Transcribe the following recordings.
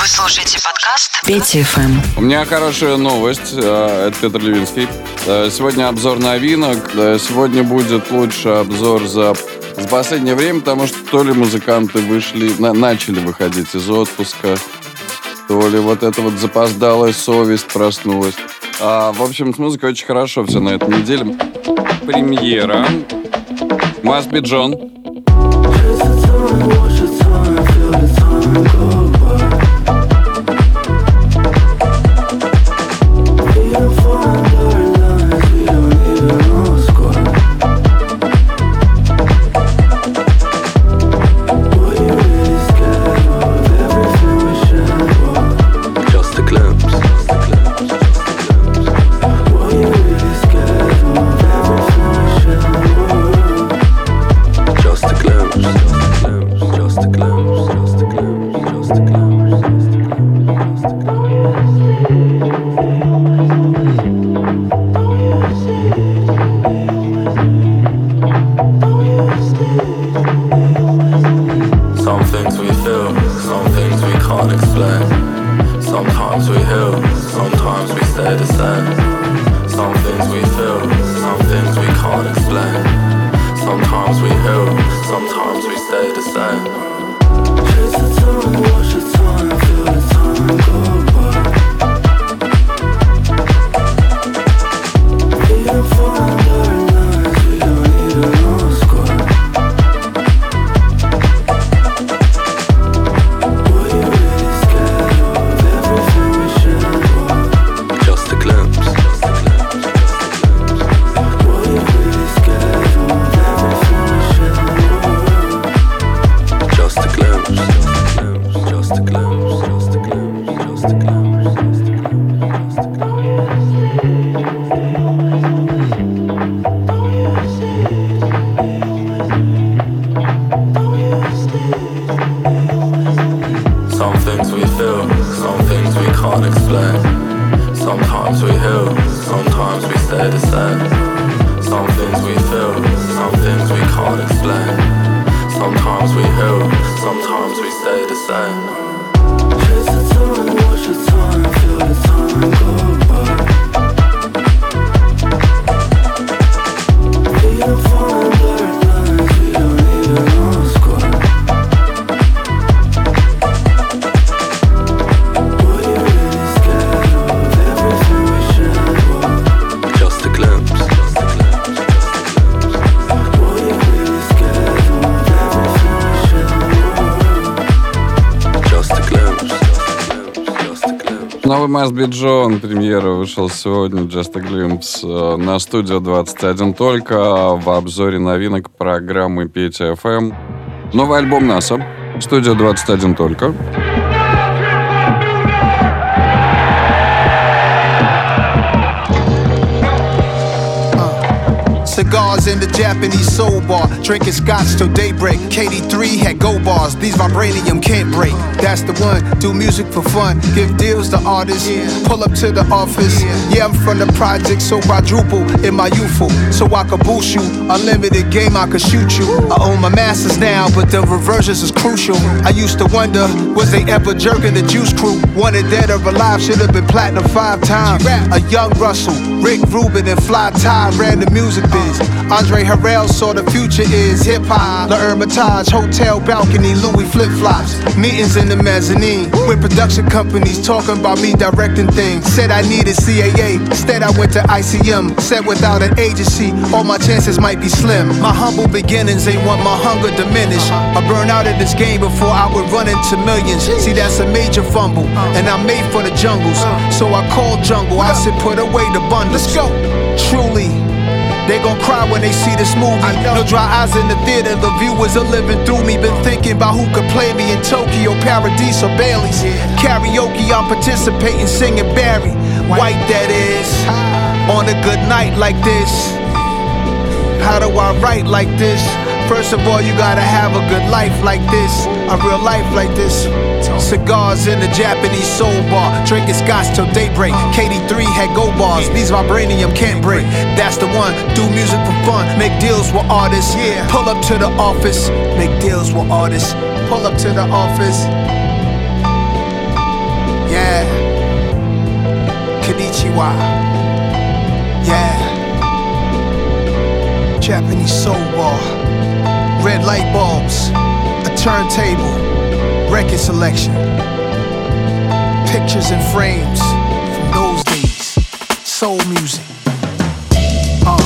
Вы слушаете подкаст Петя ФМ. У меня хорошая новость. э, Это Петр Левинский. Э, Сегодня обзор новинок. Э, Сегодня будет лучший обзор за за последнее время, потому что то ли музыканты вышли, на- начали выходить из отпуска, то ли вот эта вот запоздалая совесть проснулась. А, в общем, с музыкой очень хорошо все на этой неделе. Премьера. Must be John. Вышел сегодня Just a Glimpse э, на студию 21 только в обзоре новинок программы Петя FM. Новый альбом НАСА. Студия 21 только. In the Japanese soul bar, drinking scotch till daybreak. KD3 had go bars, these vibranium can't break. That's the one, do music for fun, give deals to artists, pull up to the office. Yeah, I'm from the project, so quadruple in my youthful, so I could boost you. Unlimited game, I could shoot you. I own my masters now, but the reversions is crucial. I used to wonder, was they ever jerking the juice crew? Wanted dead or alive, should have been platinum five times. A young Russell, Rick Rubin, and Fly Tie ran the music biz. Andre Harrell saw the future is hip hop. The Hermitage, hotel balcony, Louis flip flops. Meetings in the mezzanine with production companies talking about me directing things. Said I needed CAA, instead I went to ICM. Said without an agency, all my chances might be slim. My humble beginnings ain't want my hunger diminished. I burn out in this game before I would run into millions. See, that's a major fumble, and I'm made for the jungles. So I called jungle. I said, put away the bundles. Let's go. Truly. They gon' cry when they see this movie. No dry eyes in the theater, the viewers are living through me. Been thinking about who could play me in Tokyo, Paradise, or Bailey's. Karaoke, I'm participating, singing Barry. White that is. Ah. On a good night like this. How do I write like this? First of all, you gotta have a good life like this, a real life like this. Cigars in the Japanese soul bar. Drinking scotch till daybreak. KD3 had gold bars. These vibranium can't break. That's the one. Do music for fun. Make deals with artists. Yeah. Pull up to the office. Make deals with artists. Pull up to the office. Yeah. Konnichiwa. Yeah. Japanese soul bar. Red light bulbs. A turntable. Record selection. Pictures and frames from those days. Soul music. Uh.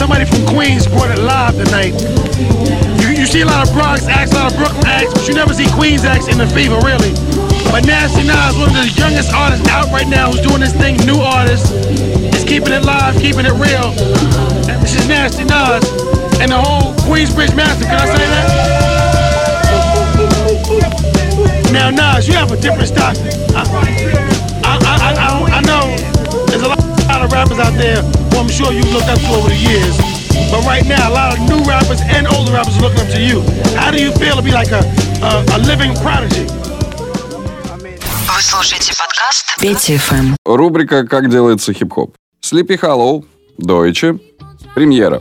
Somebody from Queens brought it live tonight. You, you see a lot of Bronx acts, a lot of Brooklyn acts, but you never see Queens acts in the fever, really. But Nasty Nas, one of the youngest artists out right now who's doing this thing, new artist, is keeping it live, keeping it real. This is Nasty Nas and the whole Queensbridge Massive. Can I say that? Now, Nas, you have a different style. I, I, I, I, I know there's a lot of rappers out there who I'm sure you've looked up to over the years. But right now, a lot of new rappers and older rappers are looking up to you. How do you feel to be like a, a, a living prodigy? Вы слушаете подкаст Петя FM. Рубрика «Как делается хип-хоп». Sleepy Hollow, Deutsche, премьера.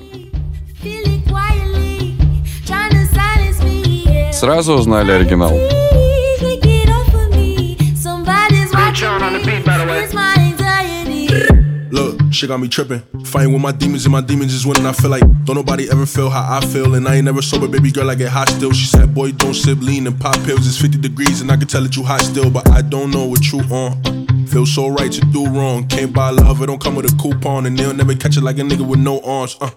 Сразу узнали оригинал. Shit got me tripping. Fighting with my demons, and my demons is winning. I feel like don't nobody ever feel how I feel. And I ain't never sober, baby girl, I get hot still. She said, Boy, don't sip lean and pop pills. It's 50 degrees, and I can tell that you hot still. But I don't know what you on. Feel so right to do wrong. Can't buy love, it don't come with a coupon. And they'll never catch it like a nigga with no arms. Uh,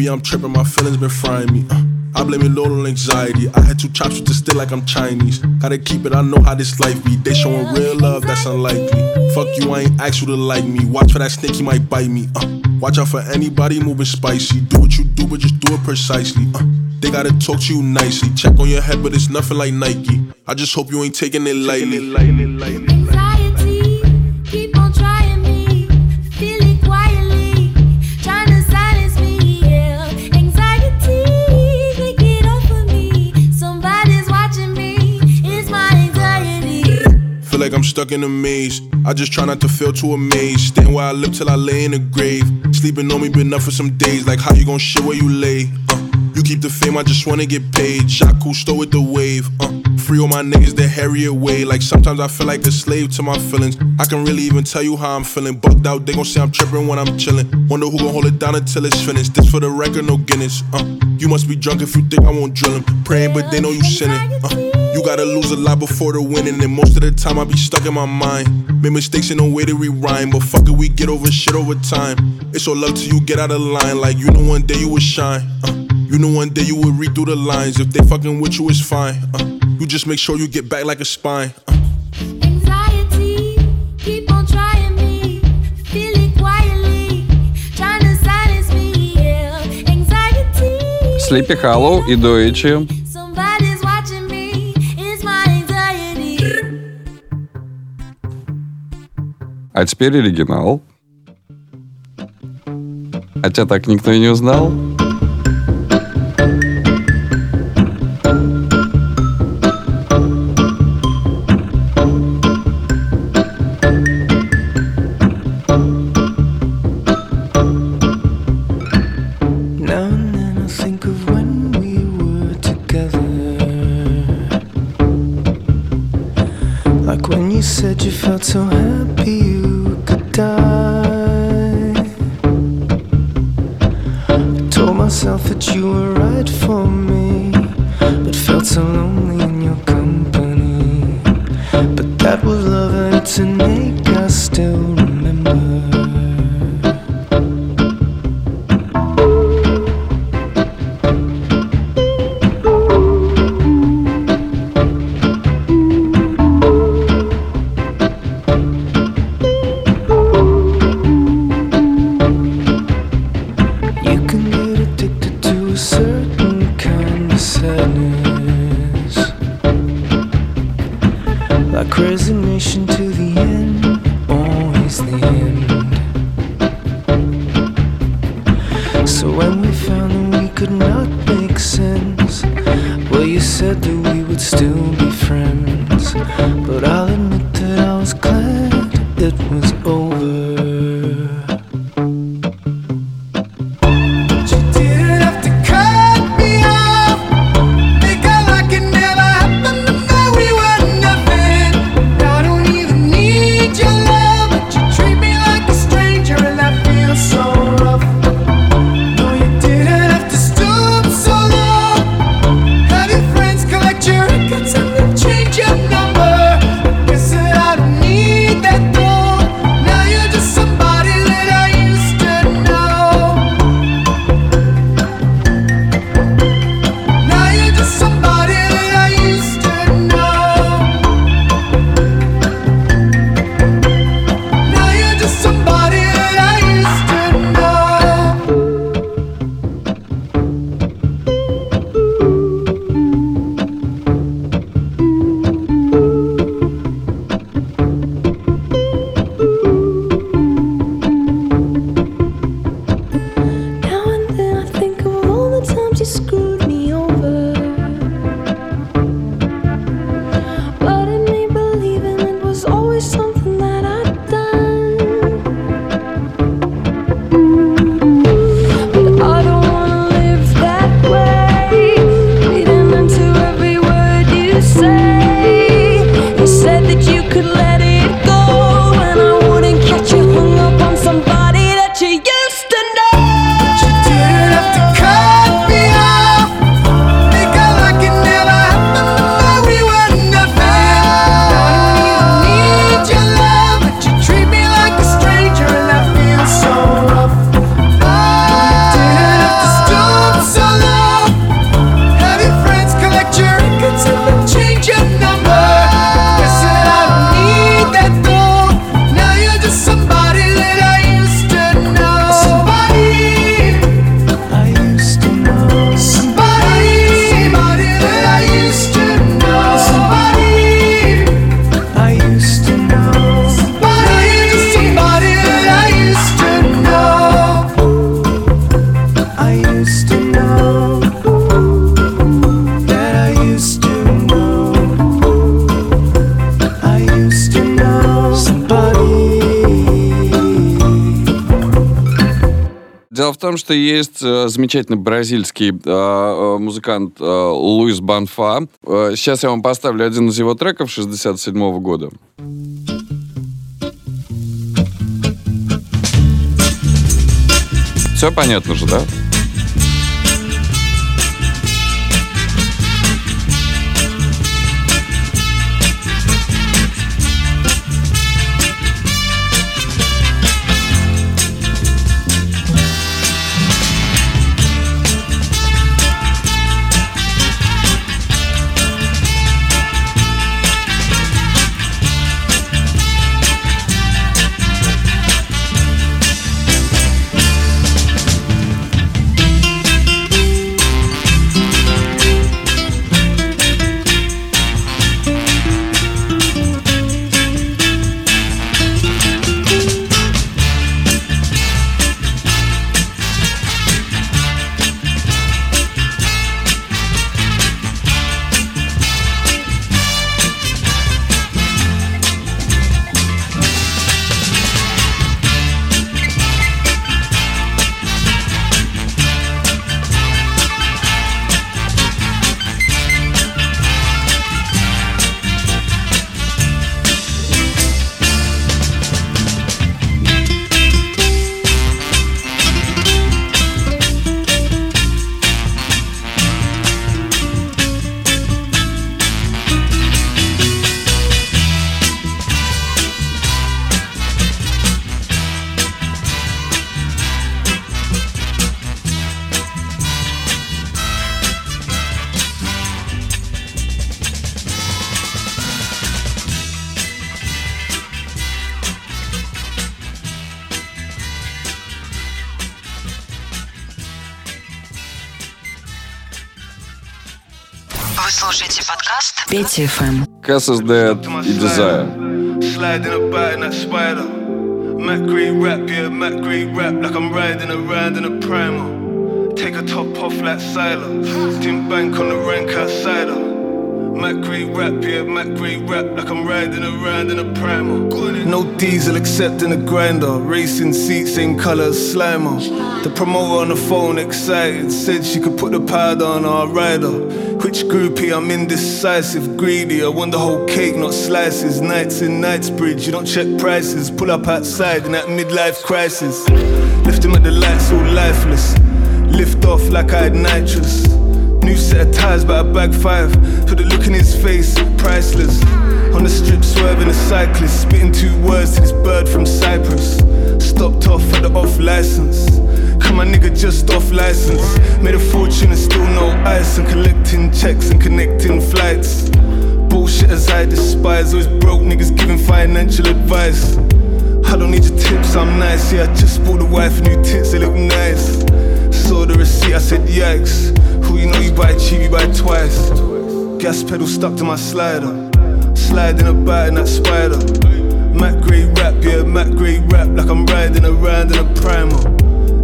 maybe I'm tripping, my feelings been frying me. Uh, I blame it all on anxiety. I had two chops with the still like I'm Chinese. Gotta keep it, I know how this life be. They showing real love, that's unlikely. Fuck you, I ain't asked you to like me. Watch for that snake, he might bite me. Uh, watch out for anybody moving spicy. Do what you do, but just do it precisely. Uh, they gotta talk to you nicely. Check on your head, but it's nothing like Nike. I just hope you ain't taking it lightly. Anxiety, like I'm stuck in a maze. I just try not to feel too amazed. Stand where I live till I lay in the grave. Sleeping on me been enough for some days. Like how you gon' shit where you lay? Uh, keep the fame, I just wanna get paid. Shot Cousteau with the wave. Uh, free all my niggas the hairy away. Like sometimes I feel like a slave to my feelings. I can really even tell you how I'm feeling. Bugged out, they gon' say I'm tripping when I'm chillin'. Wonder who gon' hold it down until it's finished. This for the record, no Guinness. Uh, you must be drunk if you think I won't drill 'em. Praying, but they know you sinning. Uh, you gotta lose a lot before the winning, and most of the time I be stuck in my mind. Made mistakes and no way to rewind, but fuck it, we get over shit over time. It's all love till you get out of line, like you know one day you will shine. Uh, you know one day you will read through the lines. If they fucking with you, it's fine. Uh, you just make sure you get back like a spine. Uh. Sleepy Hallow и Doechii. А теперь оригинал. А тебя так никто и не узнал? When you said you felt so happy you could die. I told myself that you were right for me, but felt so lonely in your company. But that was love and it's an замечательный бразильский э, э, музыкант э, Луис Банфа. Э, сейчас я вам поставлю один из его треков 67 года. Все понятно же, да? Петя ФМ. Кэс создает и дизайн. Mac green rap, yeah, Mac green rap, like I'm riding around in a primer. Take a top off like Silo, didn't bank on the rank outsider. Mac green rap, yeah, Mac green rap, like I'm riding around in a primer. No diesel except in a grinder, racing seats, same colour as Slimer. The promoter on the phone, excited, said she could put the pad on our rider. Which groupie? I'm indecisive, greedy. I want the whole cake, not slices. Nights in Knightsbridge, you don't check prices. Pull up outside in that midlife crisis. Left him at the lights, all lifeless. Lift off like I had nitrous. New set of ties, but I bag five. For the look in his face, priceless. On the strip, swerving a cyclist, spitting two words to this bird from Cyprus. Stopped off at the off license. My nigga just off license. Made a fortune and still no ice. And collecting checks and connecting flights. Bullshit as I despise. Always broke niggas giving financial advice. I don't need your tips, I'm nice. Yeah, I just bought the wife new tits, they look nice. Saw the receipt, I said yikes. Who you know you buy cheap, you buy twice. Gas pedal stuck to my slider. Sliding about in that spider. Mac grey rap, yeah, Mac grey rap, like I'm riding around in a primer.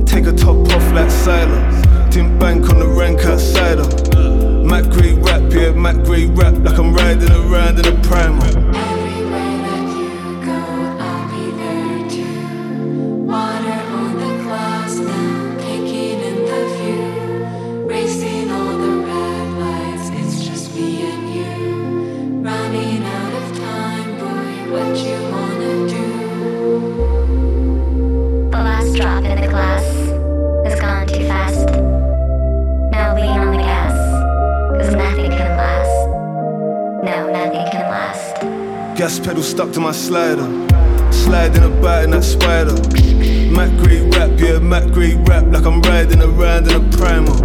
Take a top off like Silo. Didn't bank on the rank outside her. Mac grey rap, yeah, Mac grey rap, like I'm riding around in a primer. Gas pedal stuck to my slider. Sliding about in that spider. Mac grey rap, yeah, Mac grey rap, like I'm riding around in a primer.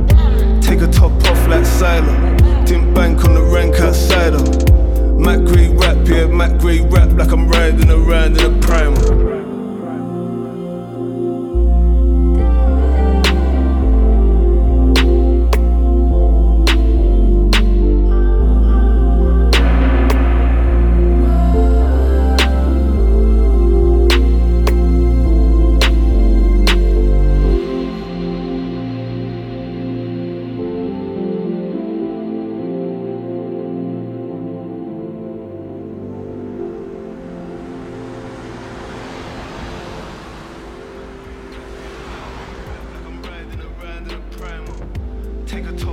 Take a top off like Silo. Didn't bank on the rank outside her. Mac grey rap, yeah, Mac grey rap, like I'm riding around in a primer. take a toll.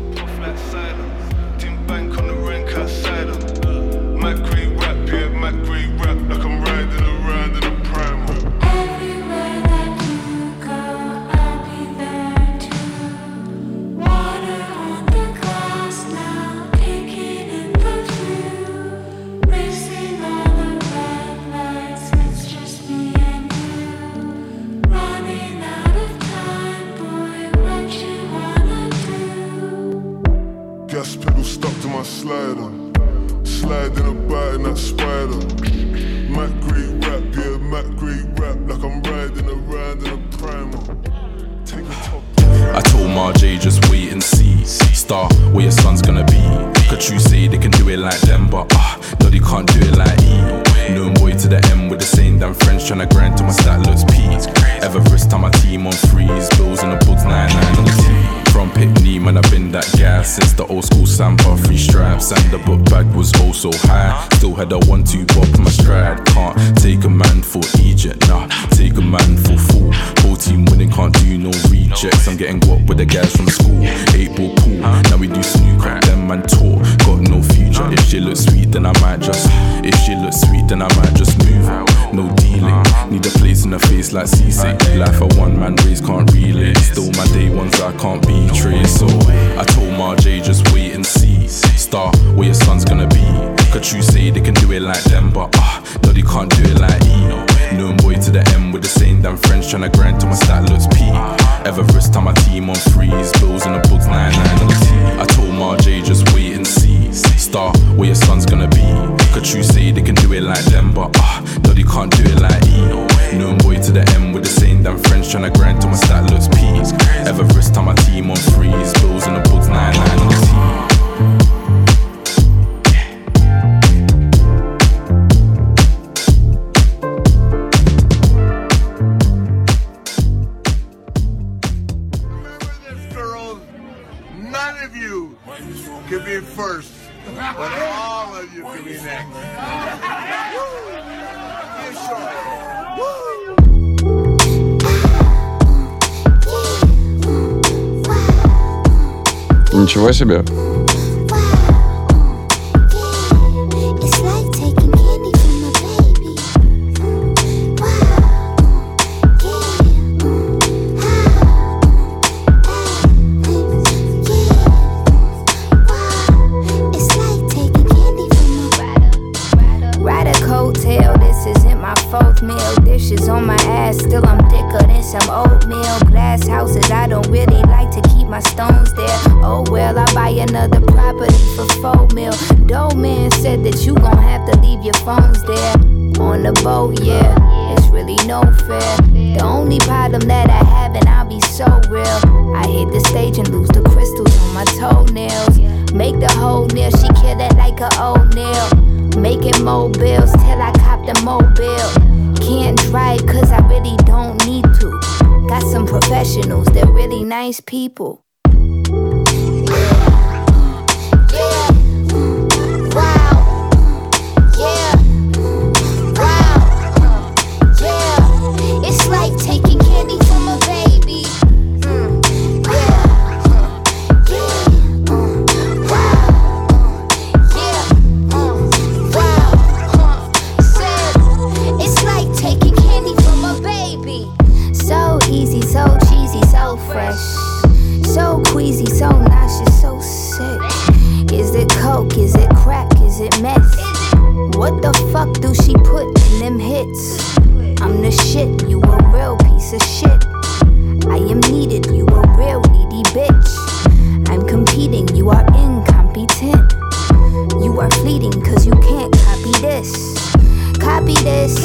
Copy this,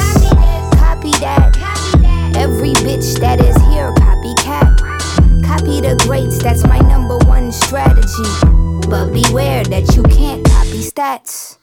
copy that. Every bitch that is here, copycat. Copy the greats, that's my number one strategy. But beware that you can't copy stats.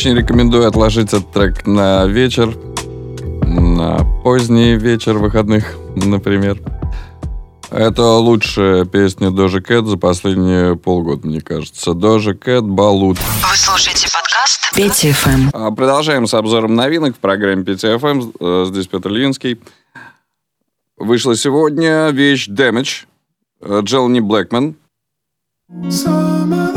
Очень рекомендую отложить этот трек на вечер, на поздний вечер выходных, например. Это лучшая песня Дожи Кэт за последние полгода, мне кажется. Дожи Кэт Балут. Вы слушаете подкаст 5FM. А, продолжаем с обзором новинок в программе 5FM. Э, здесь Петр Линский. Вышла сегодня вещь Damage. Э, Джелани Блэкман. Summer.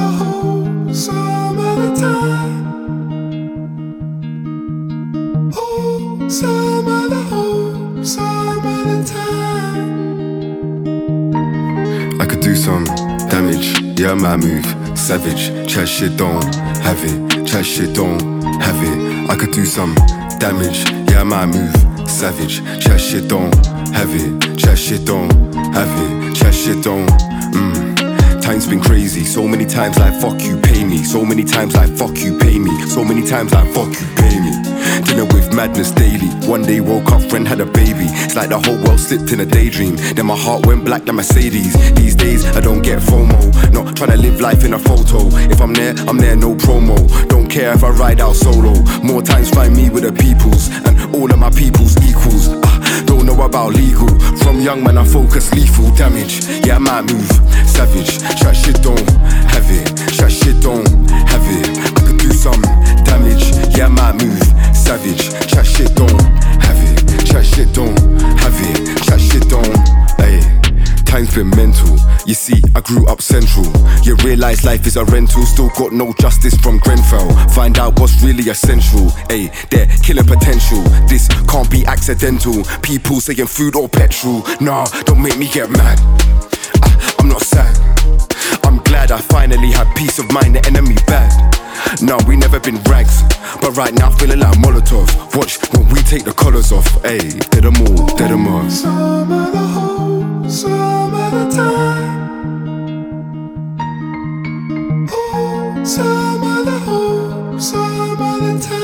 Yeah, my move. Savage, chat shit, don't have it. Chat shit, don't have it. I could do some damage, yeah, my move. Savage, chat shit, don't have it. Chat shit, don't have it. Chat shit, don't. Mm. Time's been crazy. So many times like fuck you, pay me. So many times like fuck you, pay me. So many times like fuck you, pay me. Dealing with madness daily. One day woke up, friend had a baby. It's like the whole world slipped in a daydream. Then my heart went black like Mercedes. These days I don't get FOMO. Not trying to live life in a photo. If I'm there, I'm there, no promo. Don't care if I ride out solo. More times find me with the peoples, and all of my peoples equals. Ah, don't know about legal. From young man, I focus lethal damage. Yeah, I might move savage. Chat shit don't have it. Shit don't have it. I could do some damage. Yeah, I might move savage. Chat shit don't have it. Chat shit don't have it. Chat shit don't. Ayy. Time's been mental. You see, I grew up central. You realize life is a rental. Still got no justice from Grenfell. Find out what's really essential. Ayy, they're killing potential. This can't be accidental. People saying food or petrol. Nah, don't make me get mad. I, I'm not sad. I'm glad I finally had peace of mind. The enemy bad. No, we never been rags, but right now feeling like Molotov. Watch when we take the collars off. Ayy, dead them all, dead them all. Some of the home, some of the time. Oh, some of the home, some of the time.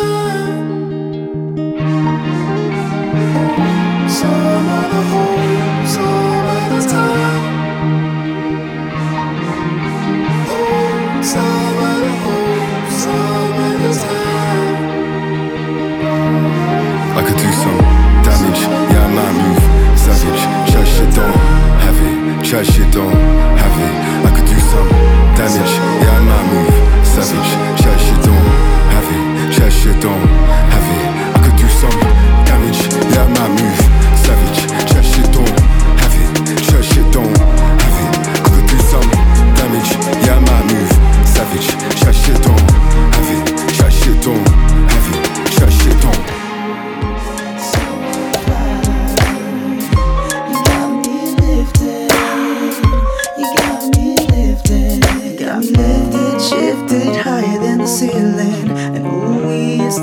Chat shit don't have it. I could do some damage, yeah, I might move savage. Chat shit don't have it, chat shit don't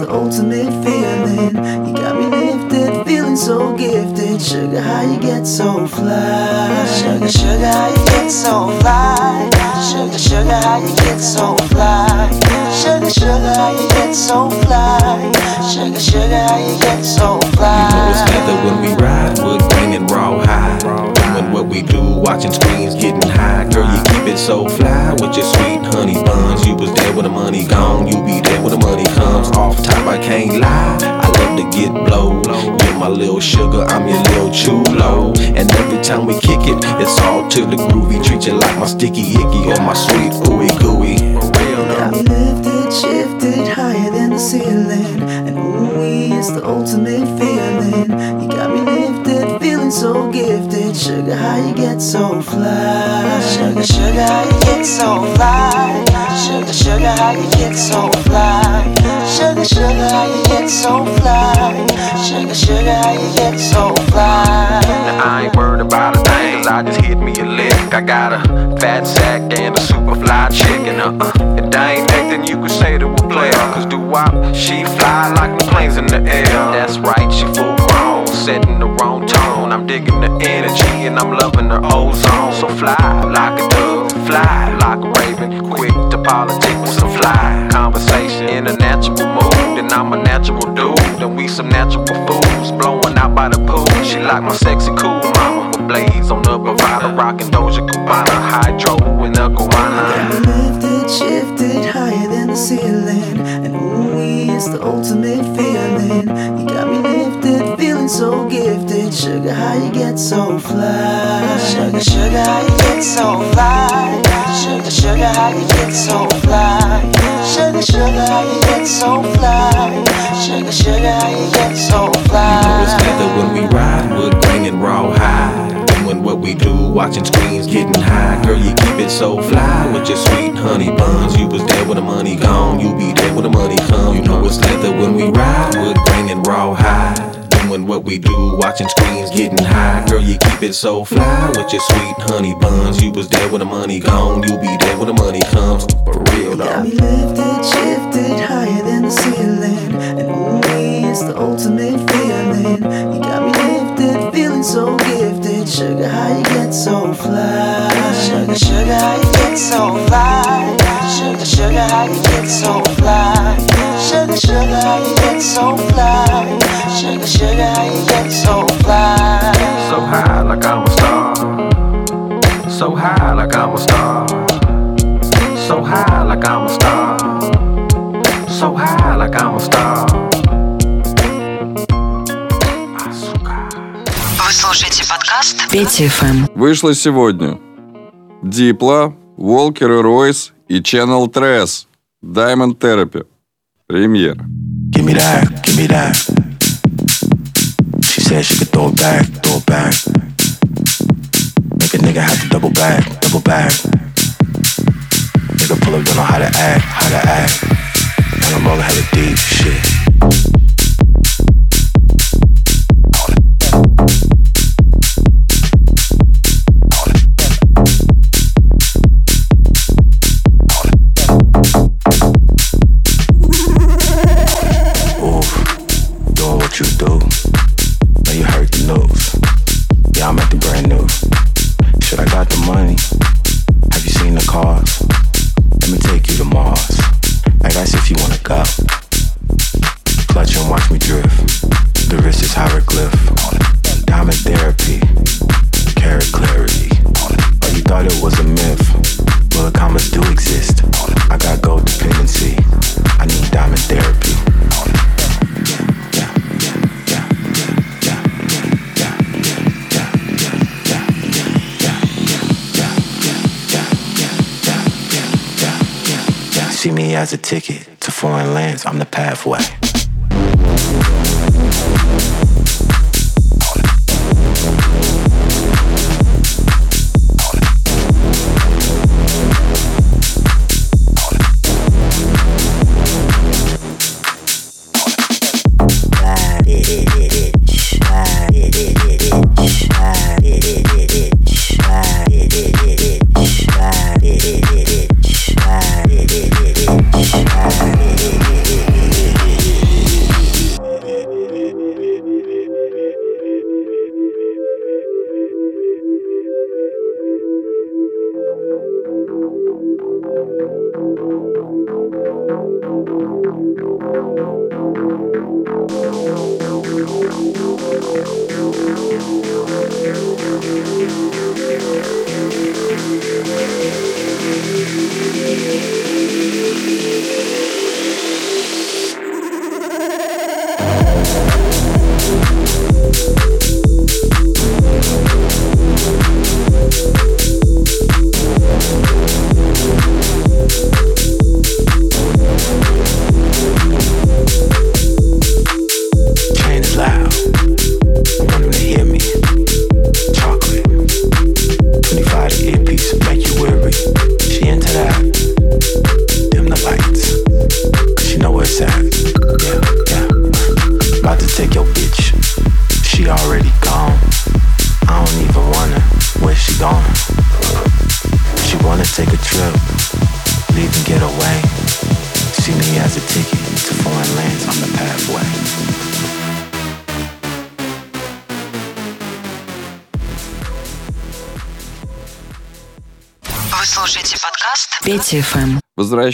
the ultimate feeling. You got me lifted, feeling so gifted. Sugar, how you get so fly? Sugar, sugar, how you get so fly? Sugar, sugar, how you get so fly? Sugar, sugar, how you get so fly? Sugar, sugar, how you get so fly? You know it's leather when we ride, grain and raw high. Doing what we do, watching screens, getting high. Girl, you keep it so fly with your sweet honey buns. You was there when the money gone, you be there when the money comes. Off top, I can't lie. I love to get blow. You're my little sugar, I'm your little chulo. And every time we kick it, it's all to the groovy. Treat you like my sticky icky or my sweet ooey gooey. Lifted, shifted higher than the ceiling. And ooh, it's the ultimate feeling. You got me lifted, feeling so gifted. Sugar, how you get so fly? Sugar, sugar, how you get so fly? Sugar, sugar, how you get so fly? Sugar, sugar, how you get so fly? Sugar, sugar, how you get so fly? Now I ain't worried about a thing, cause I just hit me a lick. I got a fat sack and a super fly chick, and uh, uh, if they ain't acting, you could say to a player. Cause do wop, she fly like the planes in the air. That's right, she full grown, setting the wrong tone. I'm digging the energy and I'm loving her ozone. So fly like a dove, fly like a raven, quick to politic with some fly conversation in a natural mood. And I'm a natural dude, and we some natural fools blowing out by the pool. She like my sexy cool mama with blades on the bravado, rocking Doja Cubana, hydro and a guana. Lifted, shifted higher than the ceiling. And ooh, it's the ultimate feeling. You got me feeling so gifted. Sugar, how you get so fly? Sugar, sugar, how you get so fly? Sugar, sugar, how you get so fly? Sugar, sugar, how you get so fly? Sugar, sugar, how you get so fly? You know it's leather when we ride, wood grain and raw hide. Doing what we do, watching screens, getting high. Girl, you keep it so fly with your sweet honey buns. You was there when the money gone, you be there when the money come. You know it's leather when we ride, wood grain and raw hide. Doing what we do, watching screens, getting high. Girl, you keep it so fly with your sweet honey buns. You was there when the money gone, you'll be there when the money comes. For real Got me lifted, shifted higher than the ceiling. And ooh, it's the ultimate feeling. You got me lifted, feeling so gifted. Sugar, how you get so fly? Sugar, sugar, how you get so fly? Sugar, sugar, how you get so fly? Sugar, sugar, how you get so fly? Sugar, sugar, how you get so fly? So high like I'm a star. So high like I'm a star. So high like I'm a star. So high like I'm a star. Вы слушаете подкаст Петя ФМ. Вышло сегодня. Дипла, Волкер и Ройс и Channel Трес. Diamond Therapy. Премьера. Give me that, give me that. She said she could throw it back, throw it back. Make a nigga have to double back, double back. Nigga pull up, don't know how to act, how to act. And I'm rolling hella deep, shit. You wanna go. Clutch and watch me drift. The wrist is hieroglyph. See me as a ticket to foreign lands. I'm the pathway.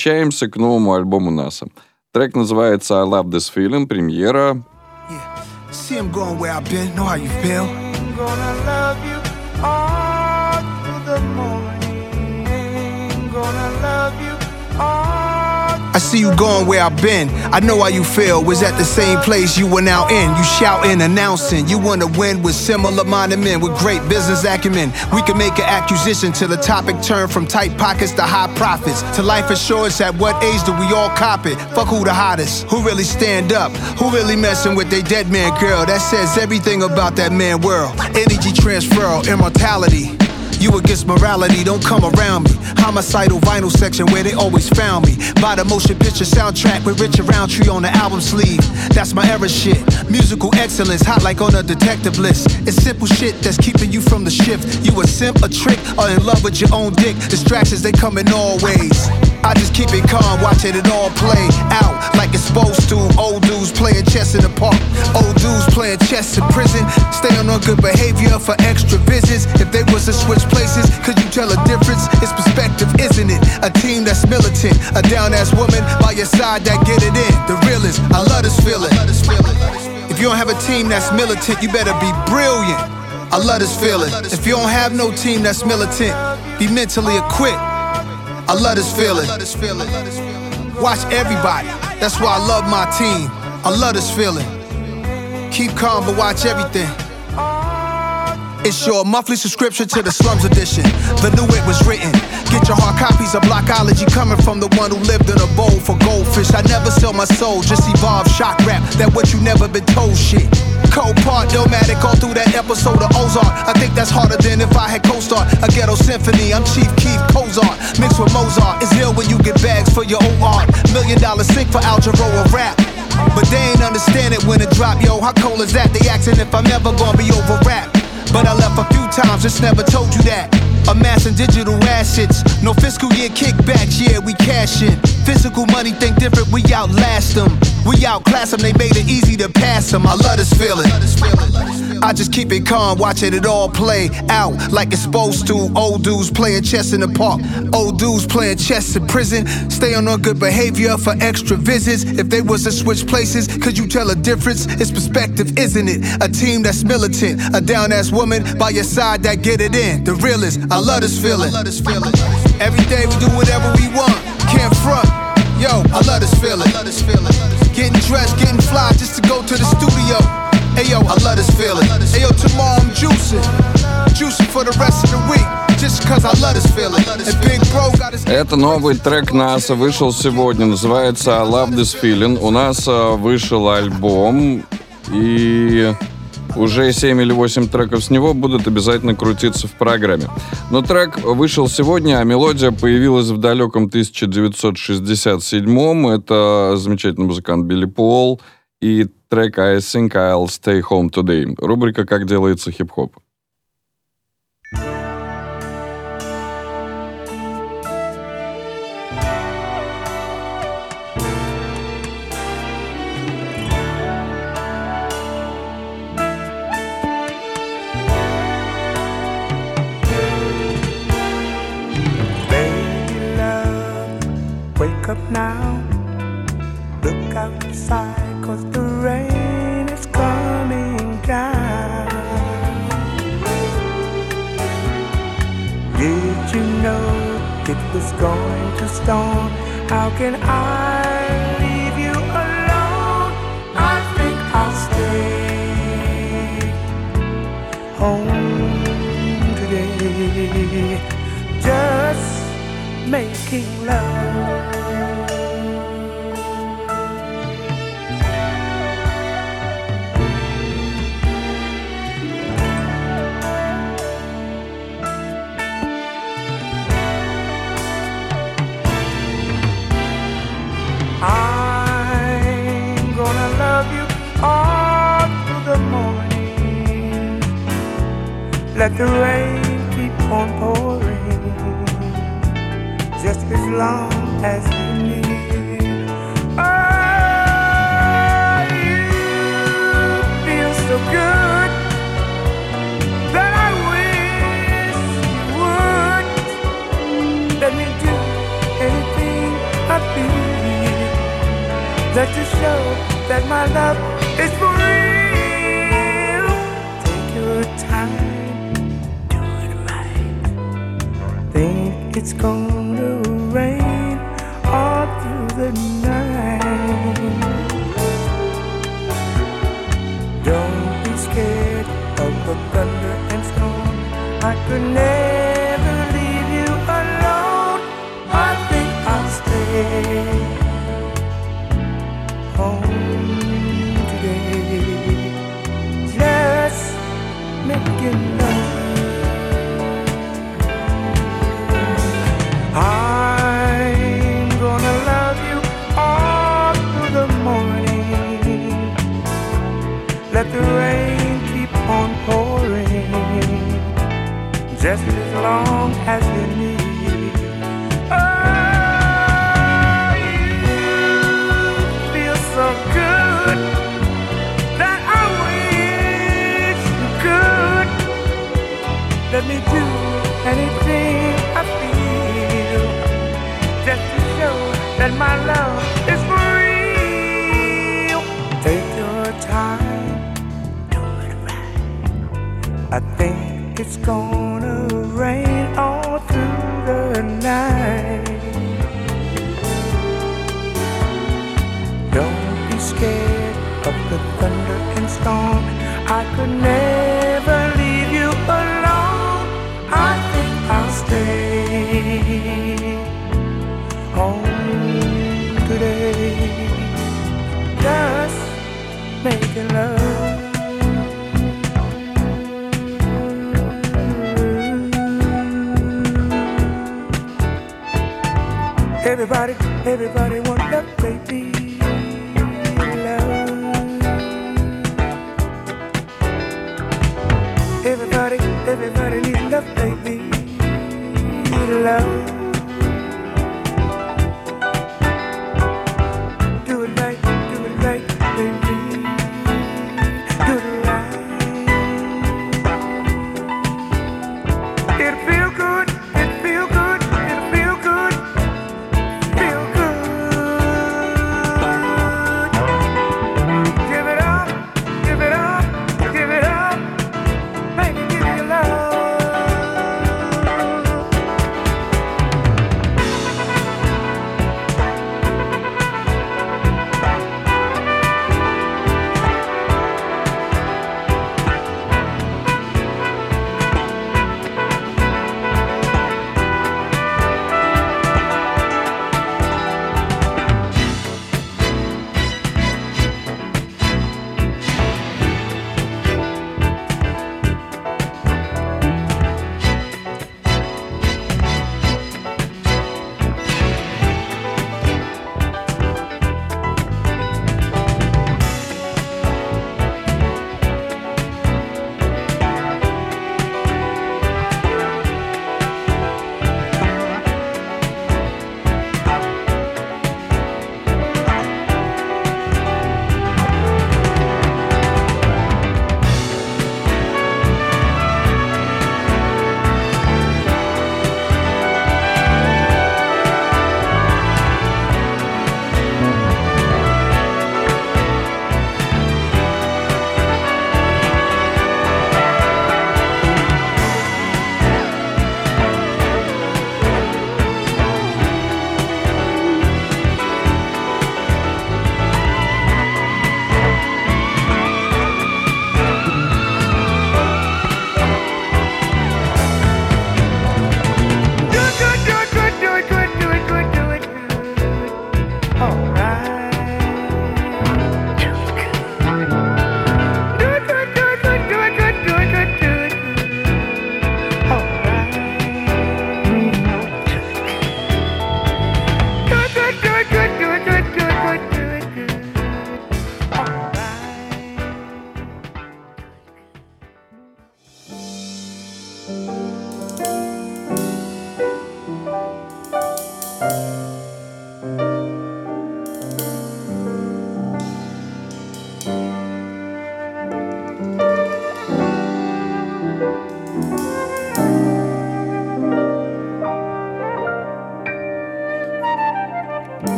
Возвращаемся к новому альбому НАСА. Трек называется I Love This Feeling. Премьера. See see you going where I've been. I know how you feel. Was at the same place you were now in. You shouting, announcing. You wanna win with similar minded men with great business acumen. We can make an acquisition till the topic turn from tight pockets to high profits. To life assurance, at what age do we all cop it? Fuck who the hottest? Who really stand up? Who really messing with they dead man girl? That says everything about that man world. Energy transfer, immortality. You against morality, don't come around me. Homicidal vinyl section where they always found me. By the motion picture soundtrack with Richard Roundtree on the album sleeve. That's my era shit. Musical excellence, hot like on a detective list. It's simple shit that's keeping you from the shift. You a simp, a trick, or in love with your own dick. Distractions, they come in all ways. I just keep it calm, watching it all play out like it's supposed to. Old dudes playing chess in the park, old dudes playing chess in prison. Staying on good behavior for extra visits. If they was to switch places, could you tell a difference? It's perspective, isn't it? A team that's militant, a down ass woman by your side that get it in. The realest, I love this feeling. If you don't have a team that's militant, you better be brilliant. I love this feeling. If you don't have no team that's militant, be mentally equipped. I love this feeling. Watch everybody. That's why I love my team. I love this feeling. Keep calm, but watch everything. It's your monthly subscription to the Slums Edition. The new it was written. Get your hard copies of Blockology coming from the one who lived in a bowl for goldfish. I never sell my soul, just evolve shock rap. That what you never been told shit. Cold part, Illmatic all through that episode of Ozark. I think that's harder than if I had co-star a ghetto symphony. I'm Chief Keith Cozart, mixed with Mozart. It's ill when you get bags for your own art. Million dollar sink for Algeroa rap. But they ain't understand it when it drop, yo. How cold is that? They asking if I'm ever gonna be over rap. But I left a few times, just never told you that. Amassing digital assets, no fiscal year kickbacks, yeah, we cash in. Physical money think different, we outlast them. We outclass them, they made it easy to pass them. I love this feeling. I just keep it calm, watching it all play out like it's supposed to. Old dudes playing chess in the park, old dudes playing chess in prison. Staying on good behavior for extra visits. If they was to switch places, could you tell a difference? It's perspective, isn't it? A team that's militant, a down ass woman by your side that get it in. The realest, I love this feeling. Every day we do whatever we want, can't front. Yo, I love this feeling. Getting dressed, getting fly just to go to the studio. Hey yo, I love this feeling. Hey yo, tomorrow I'm juicing. Juicing for the rest of the week. Это новый трек НАСА, вышел сегодня, называется I Love This Feeling. У нас а, вышел альбом, и уже 7 или 8 треков с него будут обязательно крутиться в программе. Но трек вышел сегодня, а мелодия появилась в далеком 1967-м. Это замечательный музыкант Билли Пол и трек Think I'll Stay Home Today. Рубрика «Как делается хип-хоп». Can I leave you alone? I think I'll stay home today. Just making love. Let the rain keep on pouring just as long as you need. Oh, you feel so good that I wish you would let me do anything I feel just to show that my love is for it's gonna rain all through the night. Don't be scared of the thunder and storm. I could never. weather and storm. I could never leave you alone. I think I'll stay home today. Just making love. Everybody, everybody want that baby.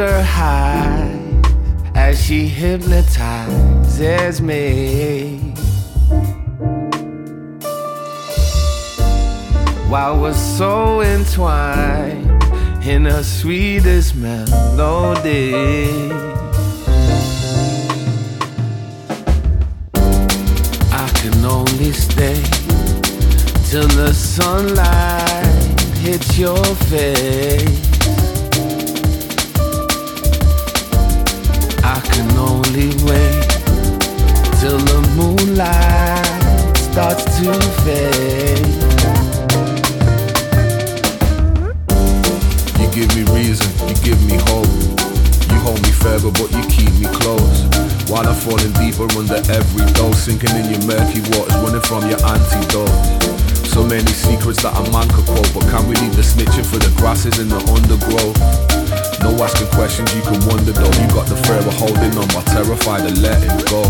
her high as she hypnotizes me. While we're so entwined in her sweetest melody. only stay till the sunlight hits your face. Give me reason, you give me hope. You hold me further, but you keep me close. While I'm falling deeper under every dose, sinking in your murky waters, running from your antidote. So many secrets that a man could quote, but can we leave the snitching for the grasses in the undergrowth? No asking questions, you can wonder though. You got the forever holding on, but terrified of letting go.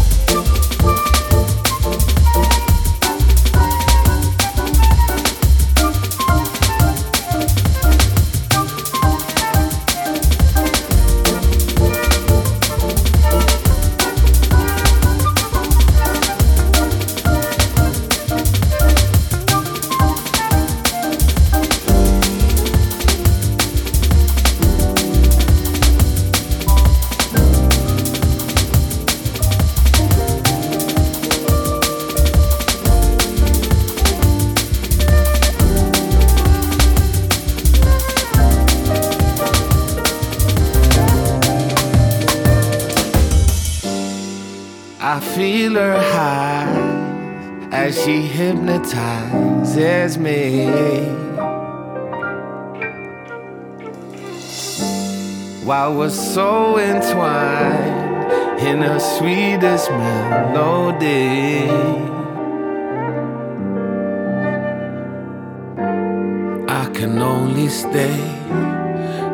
She hypnotizes me. While we're so entwined in her sweetest melody. I can only stay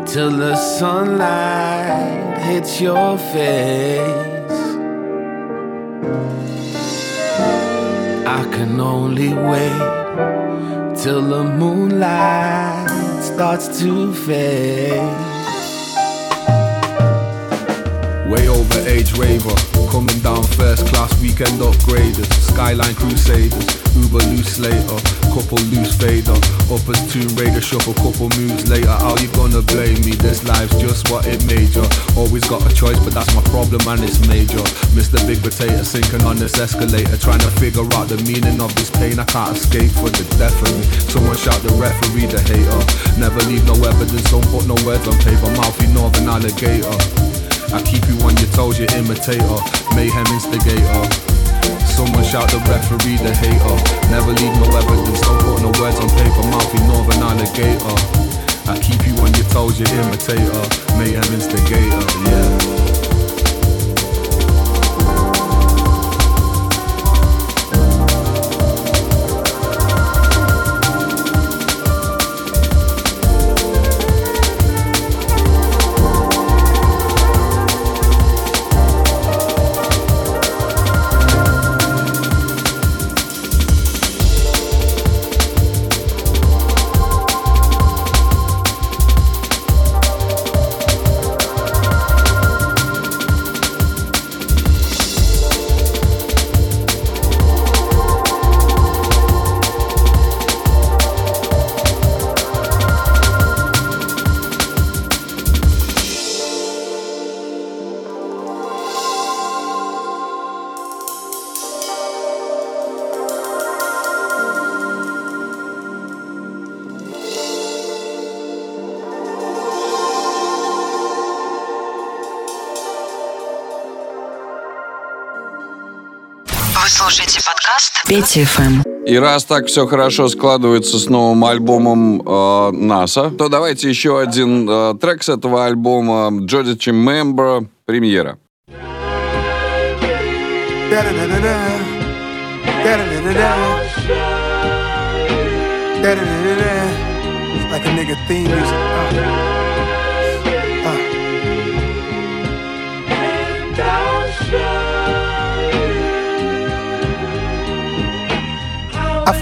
till the sunlight hits your face. Can only wait till the moonlight starts to fade. Way over age raver, coming down first class weekend upgraders, Skyline Crusaders, Uber loose later, couple loose fader, uppers Tomb Raider shuffle couple moves later. How you gonna blame me? This life's just what it made you. Always got a choice, but that's my problem and it's major. Mr. Big Potato sinking on this escalator, trying to figure out the meaning of this pain. I can't escape for the death of me. Someone shout the referee, the hater. Never leave no evidence, don't put no words on paper. Mouthy northern alligator. I keep you on your toes, you imitator, mayhem instigator. Someone shout the referee, the hater. Never leave no evidence, don't put no words on paper. Mouthy northern alligator. I keep you on your toes, you imitator, mayhem instigator. Yeah. Петя ФМ. И раз так все хорошо складывается с новым альбомом э, НАСА, то давайте еще один э, трек с этого альбома Jodeci Member премьера. Like a nigga theme music.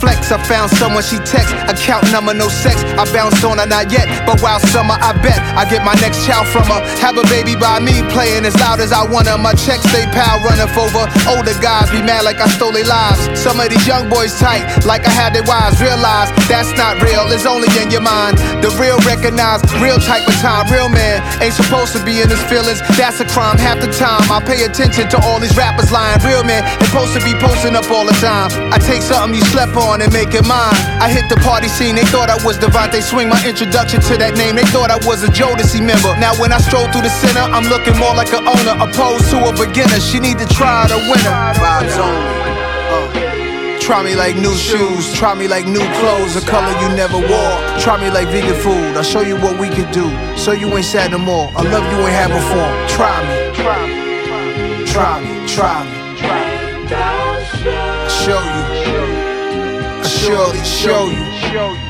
flex I found someone she text. Account number, no sex. I bounced on her, not yet. But while summer, I bet I get my next child from her. Have a baby by me, playing as loud as I want her. My checks stay pal running over. Older guys be mad like I stole their lives. Some of these young boys tight, like I had their wives. Realize that's not real, it's only in your mind. The real recognize, real type of time. Real man ain't supposed to be in his feelings. That's a crime half the time. I pay attention to all these rappers lying. Real man ain't supposed to be posting up all the time. I take something you slept on and make it mine. I hit the party scene, they thought I was DeVante Swing. My introduction to that name, they thought I was a Jodeci member. Now when I stroll through the center, I'm looking more like an owner opposed to a beginner. She need to try the winner. Vibes only. Uh. Try me like new shoes, try me like new clothes, a color you never wore. Try me like vegan food, I'll show you what we can do. So you ain't sad no more. I love you ain't had before. Try me, try me, try me, try me. I'll show you, surely show you.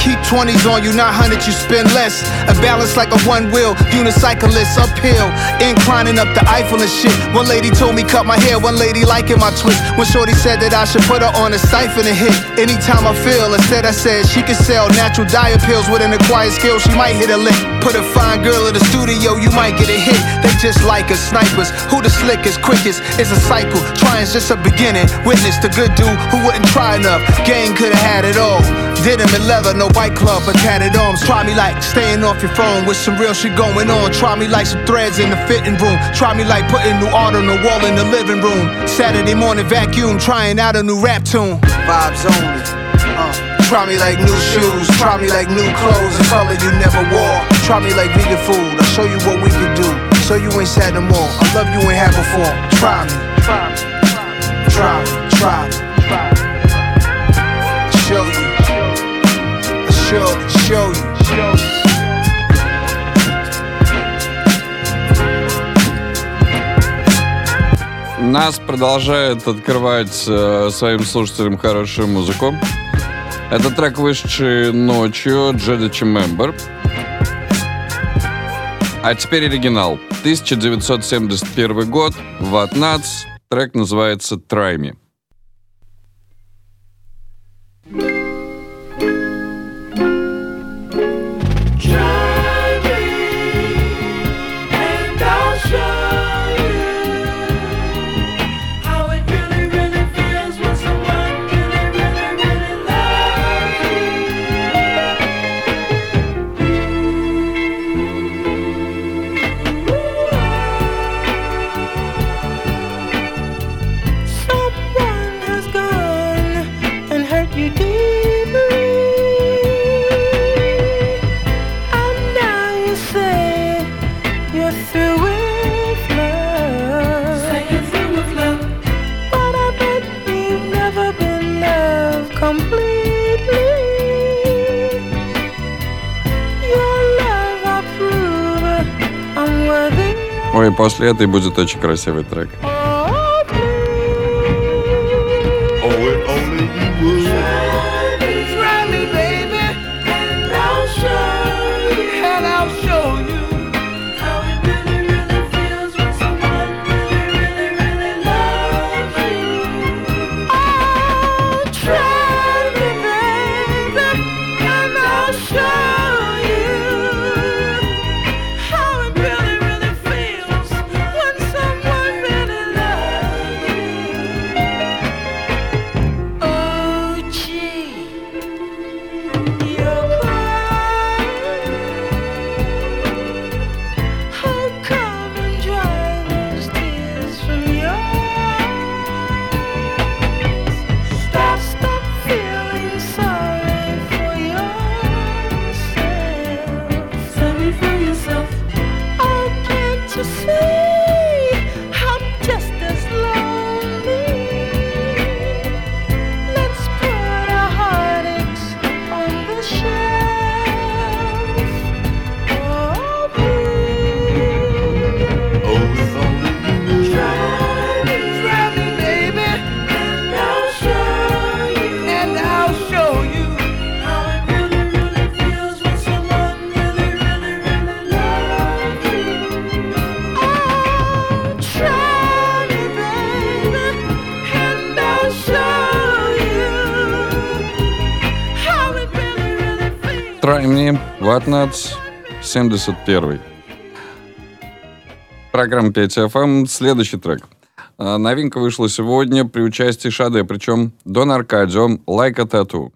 Keep 20s on you, not hundred, you spend less. A balance like a one wheel unicyclist uphill, inclining up the Eiffel and shit. One lady told me cut my hair, one lady liking my twist. When Shorty said that I should put her on a siphon and hit. Anytime I feel, instead I said she could sell natural diet pills with an acquired skill, she might hit a lick. Put a fine girl in the studio, you might get a hit. They just like us, snipers. Who the slickest, quickest? It's a cycle. Trying's just a beginning. Witness the good dude who wouldn't try enough. Gang could've had it all. Denim and leather, no bike club, but tatted arms. Try me like staying off your phone with some real shit going on. Try me like some threads in the fitting room. Try me like putting new art on the wall in the living room. Saturday morning vacuum, trying out a new rap tune. Vibes only. Uh. Try me like new shoes, try me like new clothes, a color you never wore. Try me like vegan food, I'll show you what we can do. So you ain't sad no more. I love you ain't had before. Try me, try me, try me, try me. I'll I'll surely show you. Нас продолжает открывать э, своим слушателям хорошую музыку. Это трек вышедший ночью Джедичи Мембер. А теперь оригинал. 1971 год, Ватнац. Трек называется «Try Me». После этой будет очень красивый трек. Ватнац, 71. Программа 5 FM. Эм», следующий трек. А, новинка вышла сегодня при участии Шаде, причем Дон Аркадио, Лайка like Тату.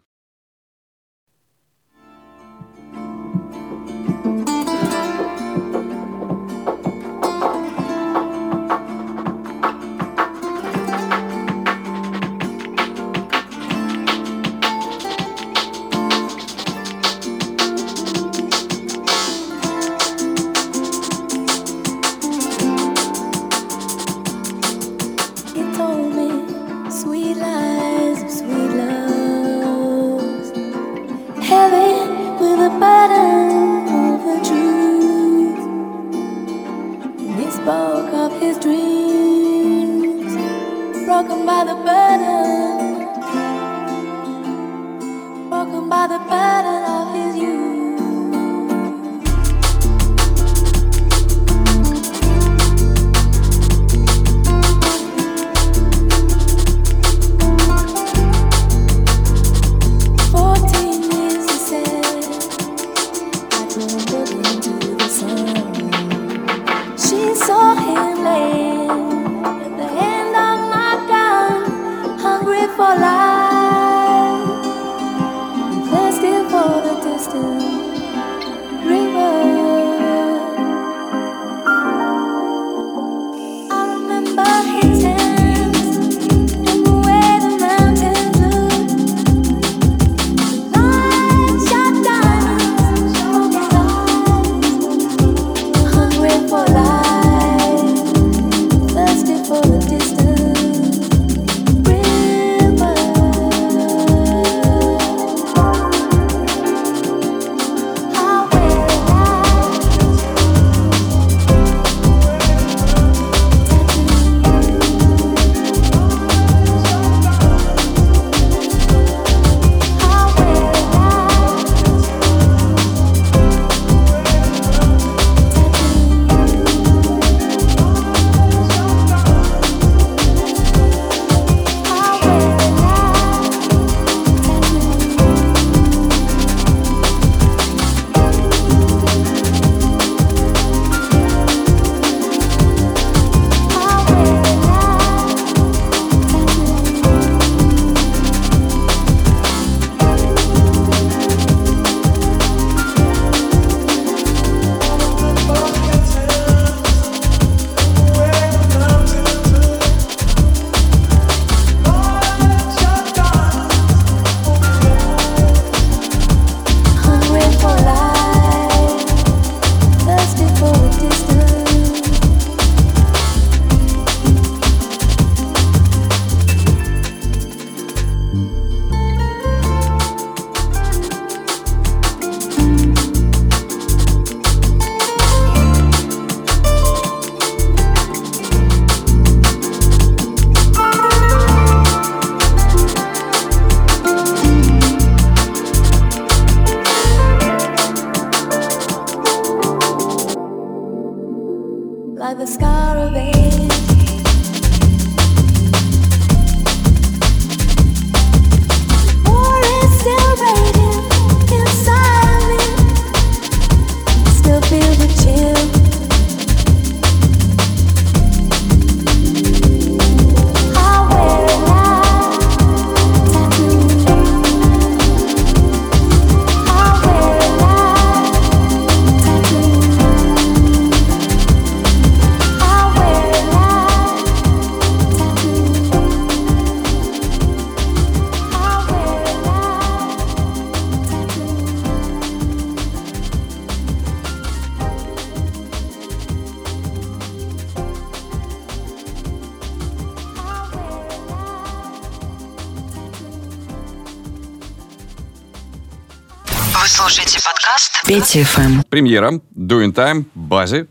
Петя ФМ. Премьера «Doing Time» базы.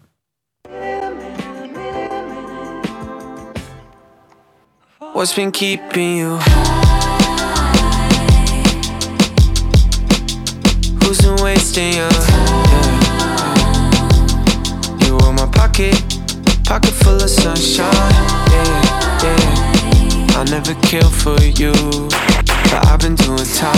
What's been keeping you? Who's been wasting your time? You were my pocket, pocket full of sunshine. Yeah, yeah. I never care for you, but I've been doing time.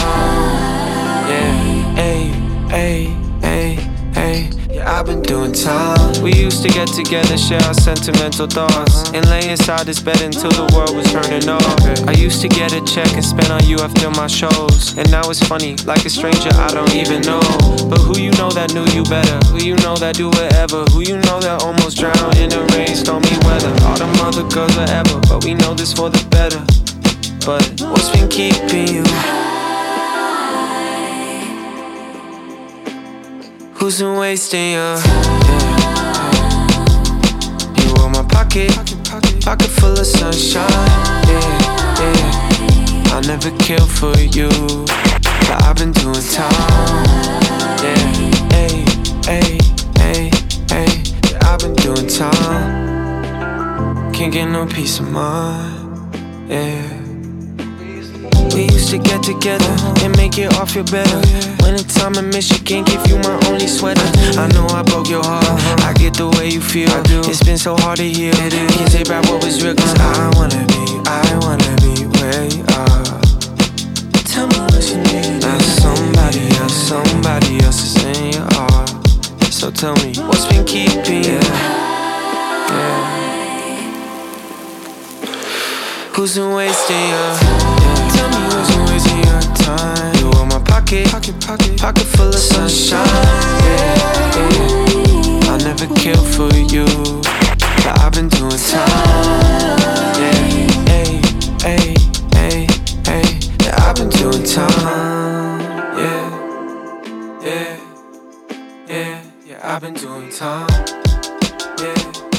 Yeah, hey, hey hey, hey, yeah, I've been doing time. We used to get together, share our sentimental thoughts, and lay inside this bed until the world was turning off. I used to get a check and spend on you after my shows, and now it's funny, like a stranger I don't even know. But who you know that knew you better? Who you know that do whatever? Who you know that almost drowned in the rain, stormy weather? All the mother girls forever, but we know this for the better. But what's been keeping you? Who's been wasting you? Yeah. You want my pocket, pocket full of sunshine. Yeah, yeah. I'll never kill for you, but I've been doing time. Yeah, hey, hey, hey, hey. Yeah, I've been doing time. Can't get no peace of mind. Yeah. We used to get together and make it all feel better. When it's time in Michigan, give you my only sweater. I know I broke your heart. I get the way you feel. It's been so hard to heal. Can't take back what was real, cause I wanna be, I wanna be where you are. Tell me what you need. Now somebody else, somebody else is in your heart. So tell me, what's been keeping you? Yeah. Who's been wasting your yeah. Wasting your time. You want my pocket, pocket, pocket, full of sunshine. Yeah, yeah. I'll never kill for you But I've been doing time. Yeah, Yeah, I've been doing time. Yeah, yeah, yeah Yeah, I've been doing time. Yeah,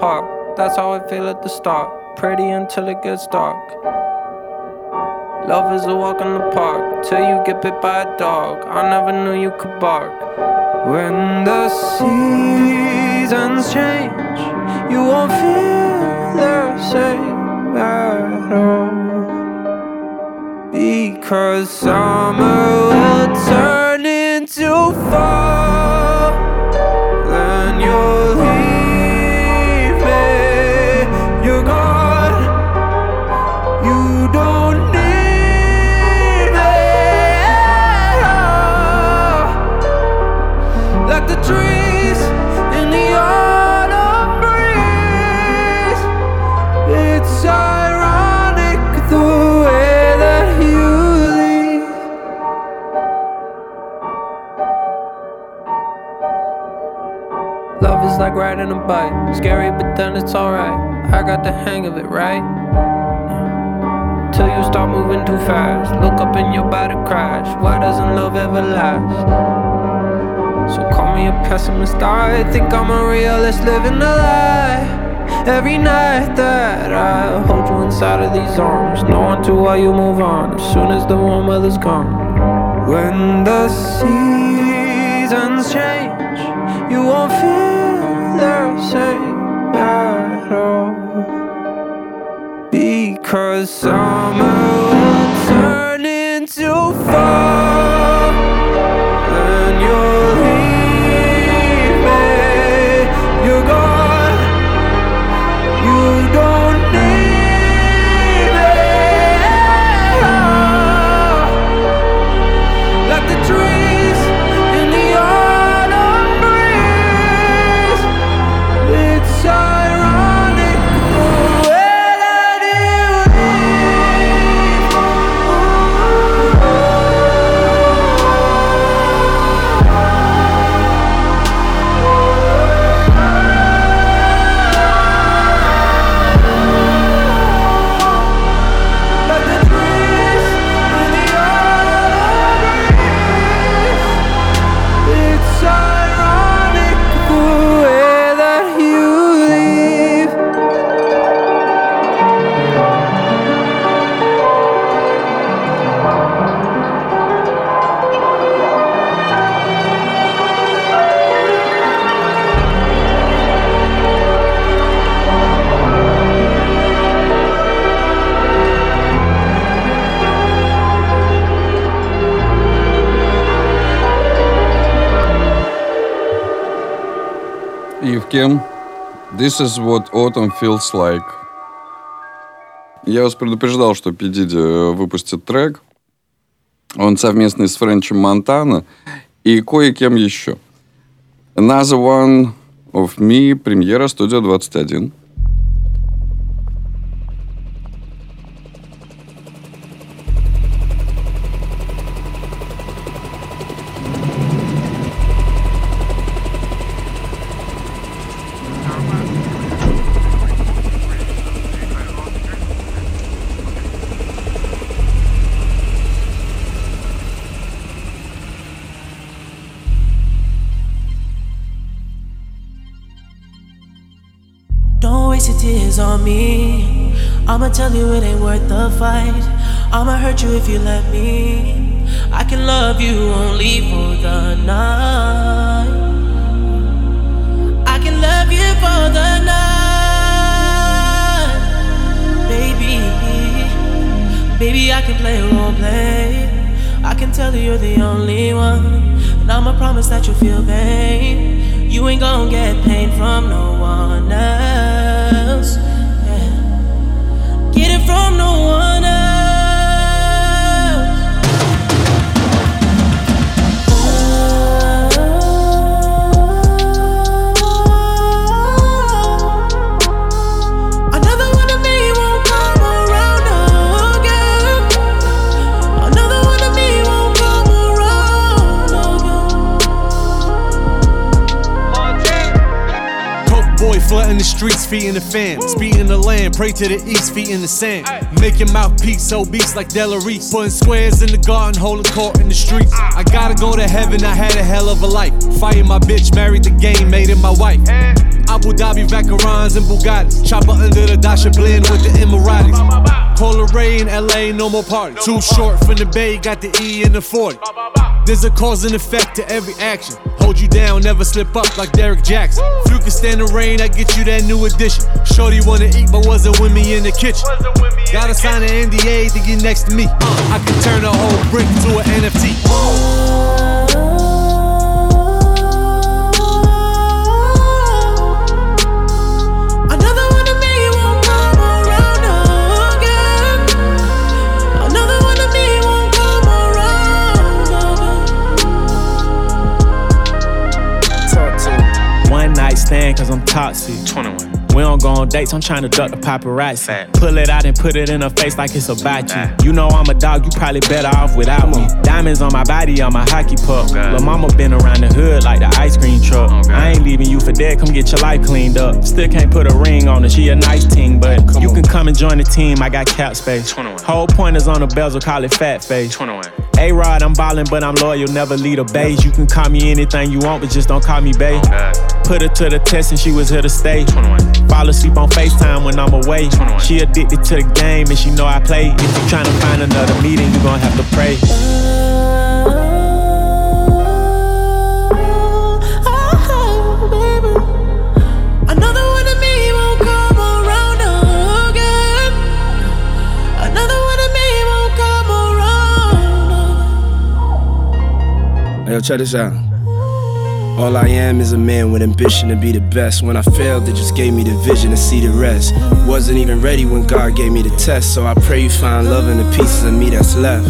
That's how I feel at the start. Pretty until it gets dark. Love is a walk in the park till you get bit by a dog. I never knew you could bark. When the seasons change, you won't feel the same at all. Because summer will turn like riding a bike. Scary, but then it's alright. I got the hang of it, right? Till you start moving too fast. Look up and your body crash. Why doesn't love ever last? So call me a pessimist. I think I'm a realist living a lie. Every night that I hold you inside of these arms, knowing to why you move on as soon as the warm weather's gone. When the seasons change, you won't feel the same at all. Because summer will turn into fall. Носки. This is what autumn feels like. Я вас предупреждал, что Пи Диди э, выпустит трек. Он совместный с Френчем Монтана и кое-кем еще. Another One of Me, премьера, студия 21. To the east, feet in the sand. Make your mouthpiece obese like Delarice. Putting squares in the garden, holding court in the streets. I gotta go to heaven, I had a hell of a life. Fighting my bitch, married the game, made it my wife. Abu Dhabi, Vacarons, and Bugattis. Chopper under the Dasha blend with the Emiratis. Polar Ray in LA, no more parties. Too short from the Bay, got the E in the 40. There's a cause and effect to every action. Hold you down, never slip up like Derek Jackson. If you can stand the rain, I get you that new edition. Shorty wanna eat, but wasn't with me in the kitchen. Gotta sign an NDA to get next to me. Uh, I can turn a whole brick to an NFT. Cause I'm toxic. 21. We don't go on dates, I'm trying to duck the paparazzi. Pull it out and put it in her face like it's a bachi. You know I'm a dog, you probably better off without me. Diamonds on my body, I'm a hockey puck. Lil' mama been around the hood like the ice cream truck. I ain't leaving you for dead, come get your life cleaned up. Still can't put a ring on her, she a nice team, but you can come and join the team, I got cap space. Whole point is on the bezel, call it fat face. 21. A Rod, I'm ballin', but I'm loyal, never lead a beige. You can call me anything you want, but just don't call me babe. Put her to the test and she was here to stay. Fall asleep on FaceTime when I'm away. She addicted to the game and she know I play. If you tryna find another meeting, you gon' have to pray. Oh, oh, another one of me won't come around again. Another one of me won't come around. Hey, yo, check this out. All I am is a man with ambition to be the best. When I failed, it just gave me the vision to see the rest. Wasn't even ready when God gave me the test, so I pray you find love in the pieces of me that's left.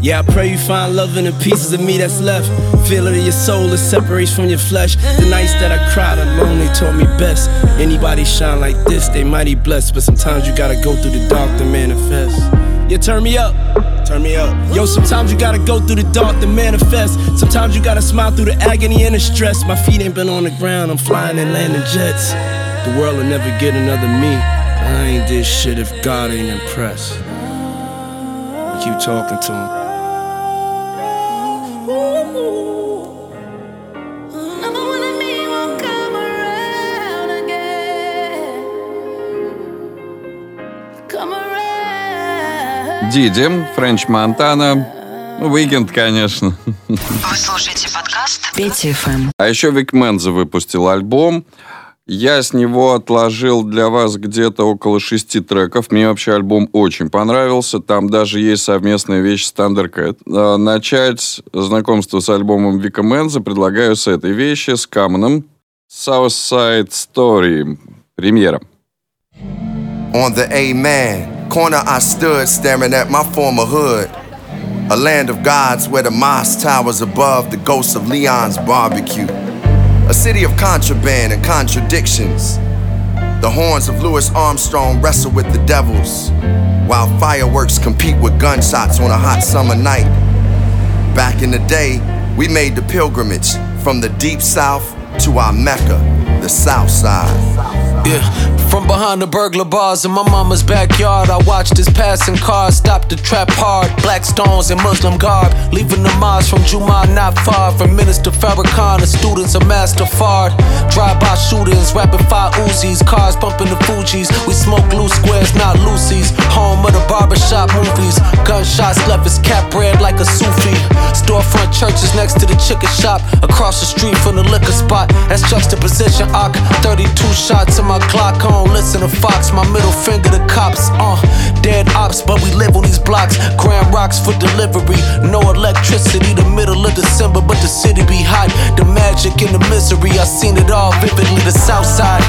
Yeah, I pray you find love in the pieces of me that's left. Feel it in your soul, it separates from your flesh. The nights that I cried alone, they taught me best. Anybody shine like this, they mighty blessed. But sometimes you gotta go through the dark to manifest. Yeah, turn me up. Turn me up. Yo, sometimes you gotta go through the dark to manifest. Sometimes you gotta smile through the agony and the stress. My feet ain't been on the ground, I'm flying and landing jets. The world will never get another me. I ain't this shit if God ain't impressed. Keep talking to him. Диди, Френч Монтана, Уикенд, конечно. Вы слушаете подкаст Пети ФМ. А еще Вик Менза выпустил альбом. Я с него отложил для вас где-то около шести треков. Мне вообще альбом очень понравился. Там даже есть совместная вещь с Thundercat. А, Начать знакомство с альбомом Вика Менза предлагаю с этой вещи, с Каменом. Southside Story. Премьера. On the Amen corner, I stood staring at my former hood. A land of gods where the mosque towers above the ghosts of Leon's barbecue. A city of contraband and contradictions. The horns of Louis Armstrong wrestle with the devils, while fireworks compete with gunshots on a hot summer night. Back in the day, we made the pilgrimage from the deep south to our Mecca, the south side. Yeah, from behind the burglar bars in my mama's backyard, I watched this passing car stop the trap hard. Black stones and Muslim garb, leaving the mosque from Juma not far from Minister Farrakhan. The students of Master Fard. Drive-by shootings, rapid fire Uzis, cars bumping the Fugees. We smoke loose squares, not Lucy's. Home of the barbershop movies. Gunshots left his cap red like a Sufi. Storefront churches next to the chicken shop. Across the street from the liquor spot. That's juxtaposition. Arc 32 shots in my Glock. I don't listen to Fox. My middle finger to cops. Uh, dead ops, but we live on these blocks. Grand rocks for delivery. No electricity. The middle of December, but the city be hot. The magic and the misery. I seen it all vividly. The south side.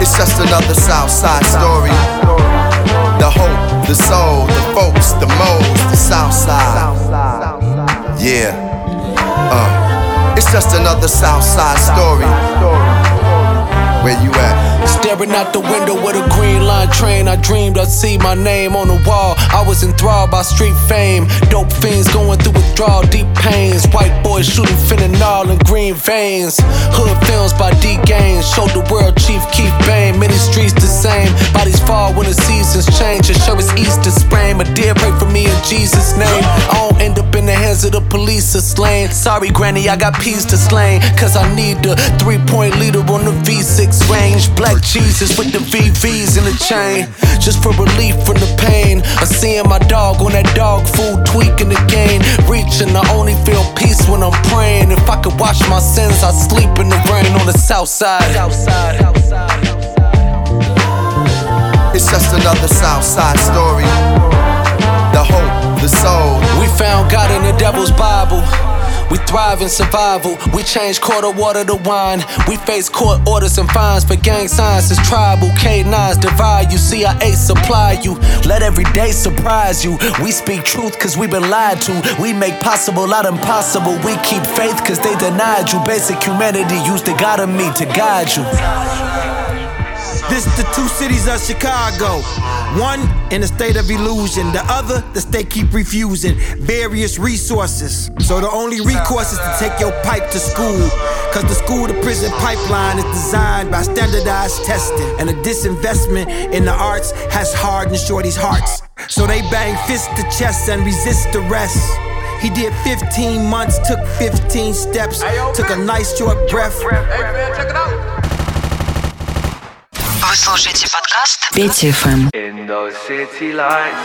It's just another south side story. The hope, the soul, the folks, the modes, the south side. Yeah. Uh. It's just another south side story. Where you at? Staring out the window with a green line train, I dreamed I'd see my name on the wall. I was enthralled by street fame. Dope fiends going through withdrawal, deep pains. White boys shooting fentanyl in green veins. Hood films by DGainz showed the world Chief Keef Bain. Many streets the same. Bodies fall when the seasons change. And sure it's Easter Spain. My dear, pray for me in Jesus' name. I don't end up in the hands of the police or slain. Sorry, Granny, I got peas to slain. Cause I need the three point leader on the V6 range. Black Jesus with the VVs in the chain. Just for relief from the pain. of seeing my dog on that dog food tweaking the game. Reaching, I only feel peace when I'm praying. If I could wash my sins, I'd sleep in the rain on the south side. It's just another south side story. The hope, the soul. We found God in the devil's Bible. We thrive in survival. We change quarter water to wine. We face court orders and fines, for gang signs It's tribal. K9s divide you. CIA supply you. Let every day surprise you. We speak truth cause we been lied to. We make possible out impossible. We keep faith cause they denied you. Basic humanity used the God in me to guide you. This the two cities of Chicago. One in a state of illusion, the other the state keep refusing various resources. So the only recourse is to take your pipe to school. Cause the school to prison pipeline is designed by standardized testing. And a disinvestment in the arts has hardened shorty's hearts. So they bang fist to chest and resist arrest. He did 15 months, took 15 steps, took a nice short breath. Вы слушаете подкаст Петя FM. In those city lights,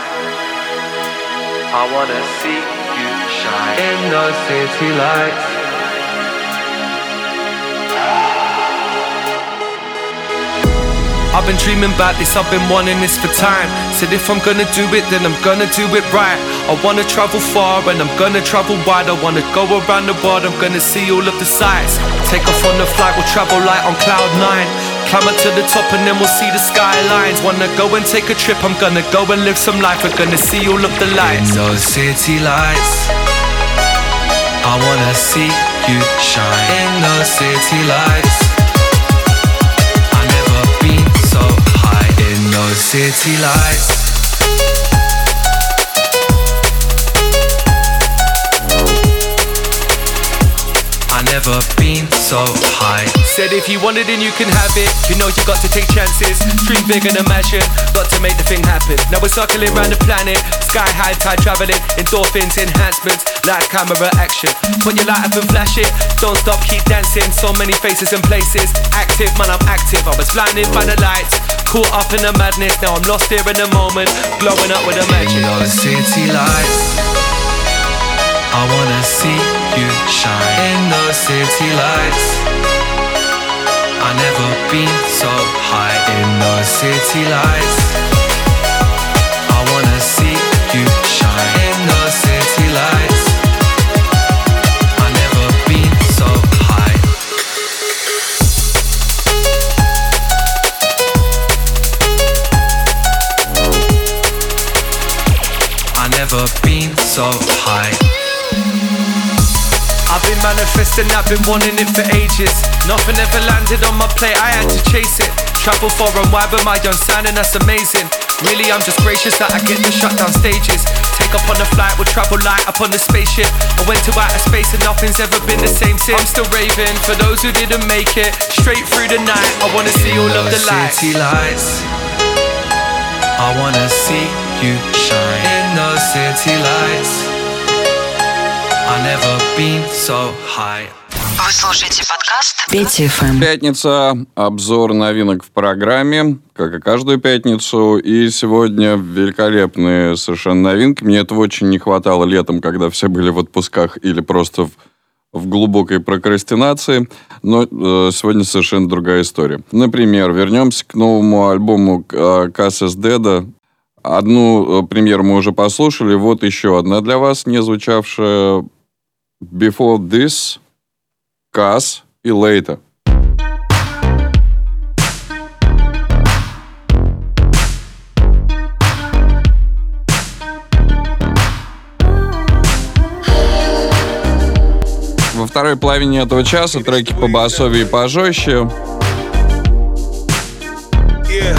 I wanna see you shine. In those city lights. I've been dreaming about this, I've been wanting this for time. Said if I'm gonna do it, then I'm gonna do it right. I wanna travel far and I'm gonna travel wide. I wanna go around the world, I'm gonna see all of the sights. Take off on the flight, we'll travel light on cloud nine. Climb up to the top and then we'll see the skylines. Wanna go and take a trip, I'm gonna go and live some life. We're gonna see all of the lights. In those city lights, I wanna see you shine. In those city lights. I never been so high in those city lights. I never been so high. Said if you want it, then you can have it. You know you got to take chances. Dream big and imagine. Got to make the thing happen. Now we're circling around the planet. Sky high, tide traveling. Endorphins, enhancements, like camera action. Put your light up and flash it. Don't stop, keep dancing. So many faces and places. Active, man, I'm active. I was blinded by the lights. Caught up in the madness. Now I'm lost here in the moment. Glowing up with a magic. In the city lights. I wanna see you shine in those city lights. I never been so high in those city lights. I wanna see you shine in those city lights. I never been so high. I never been so high. Manifesting, I've been wanting it for ages. Nothing ever landed on my plate, I had to chase it. Travel far and wide with my young sound, and that's amazing. Really, I'm just gracious that I get to shut down stages. Take up on the flight, we'll travel light up on the spaceship. I went to outer space and nothing's ever been the same since. I'm still raving for those who didn't make it. Straight through the night, I wanna see all of the lights. City lights. I wanna see you shine in those city lights. Вы слушаете подкаст Петя. Пятница, обзор новинок в программе, как и каждую пятницу. И сегодня великолепные совершенно новинки. Мне этого очень не хватало летом, когда все были в отпусках или просто в, в глубокой прокрастинации. Но э, сегодня совершенно другая история. Например, вернемся к новому альбому э, Кассас Деда. Одну э, премьеру мы уже послушали. Вот еще одна для вас, не звучавшая Before This, Касс и Later. Во второй половине этого часа треки по басове и пожестче. Yeah,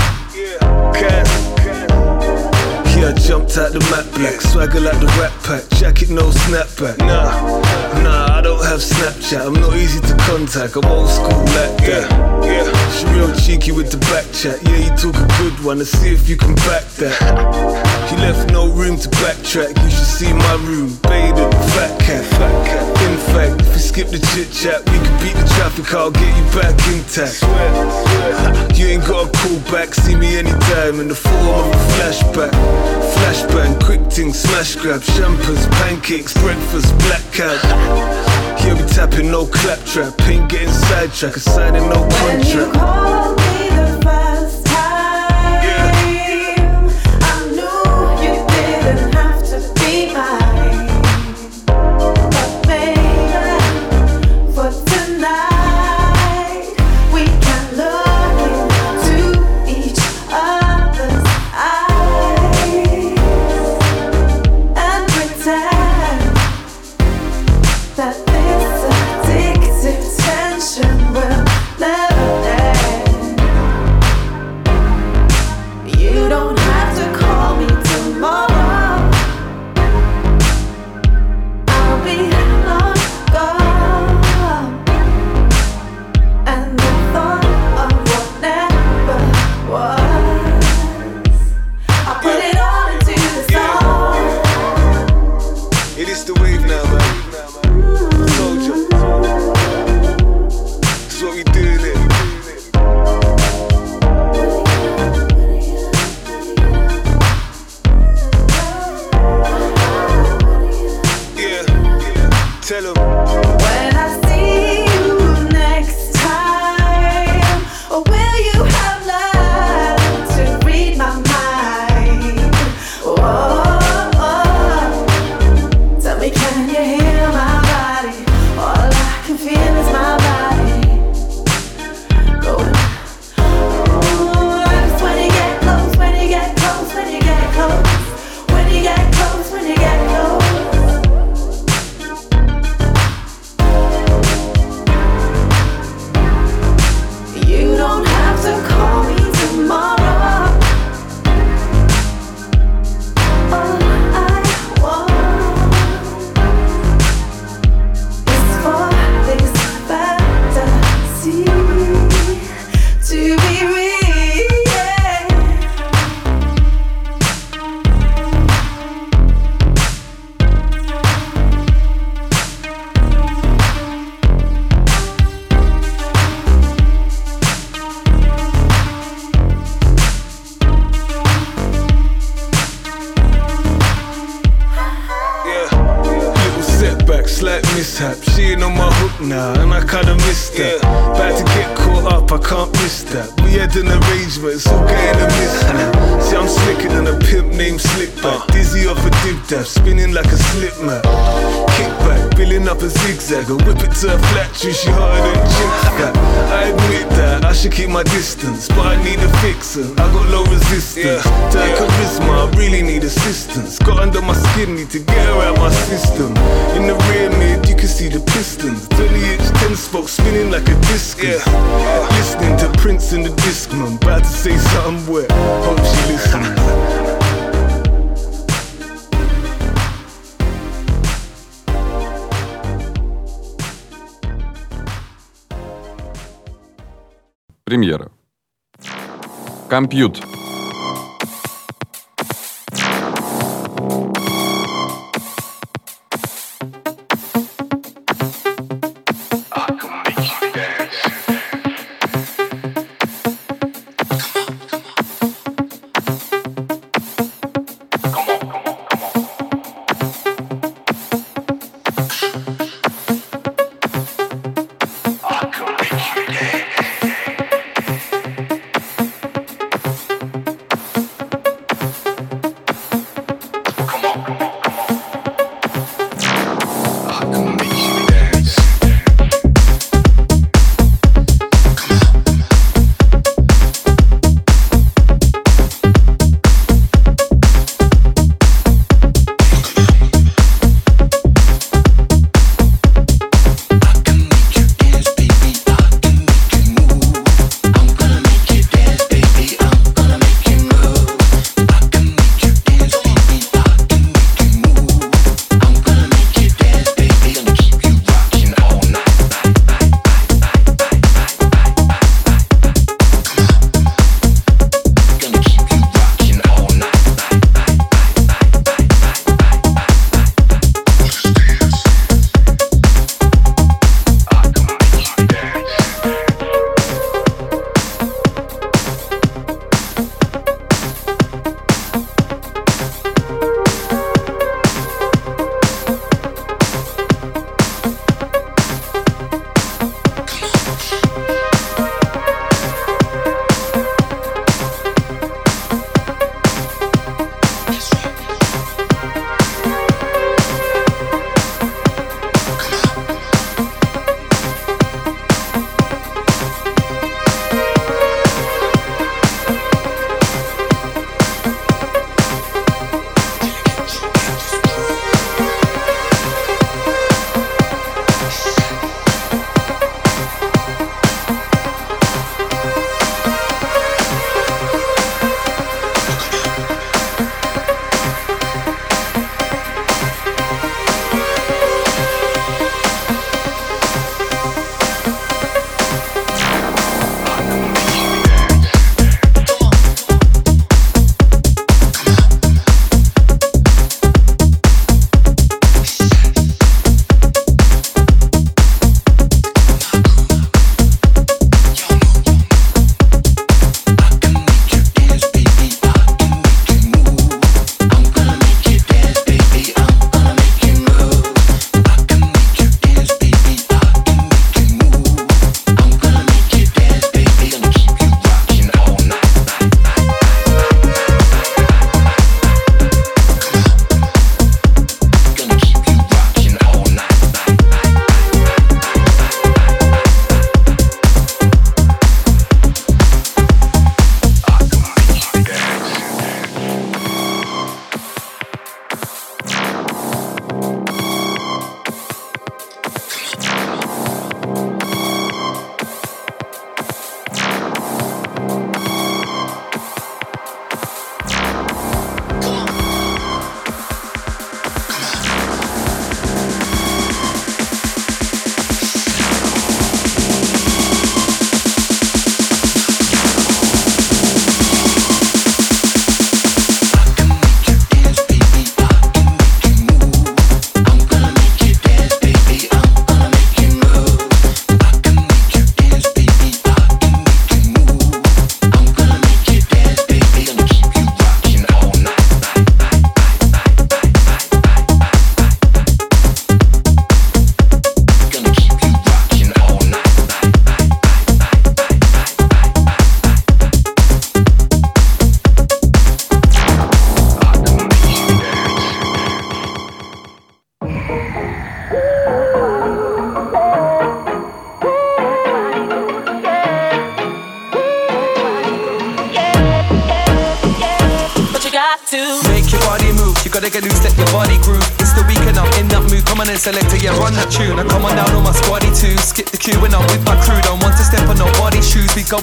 jumped out the Mac Black, swagger like the Rat Pack, jacket no snapback. Nah, nah, I don't have Snapchat, I'm not easy to contact, I'm old school like that. Yeah, she real cheeky with the back chat. Yeah, you talk a good one, let's see if you can back that. He left no room to backtrack, you should see my room, bathed in fat cat. In fact, if we skip the chit chat, we can beat the traffic, I'll get you back intact. You ain't got a call back, see me anytime in the form of a flashback. Flashbang, quick thing, smash grab, champers, pancakes, breakfast, black cat. Yeah, we tapping no claptrap, ain't getting sidetracked, I'm signing no contract. fixer. I got low resistance. To her charisma, I really need assistance. Got under my skin, need to get her out my system. In the rear mid, you can see the pistons. 20 inch 10 spoke spinning like a discus. Listening to Prince and the Discman, about to say something wet. Hope she listens. Премьера. Компьют.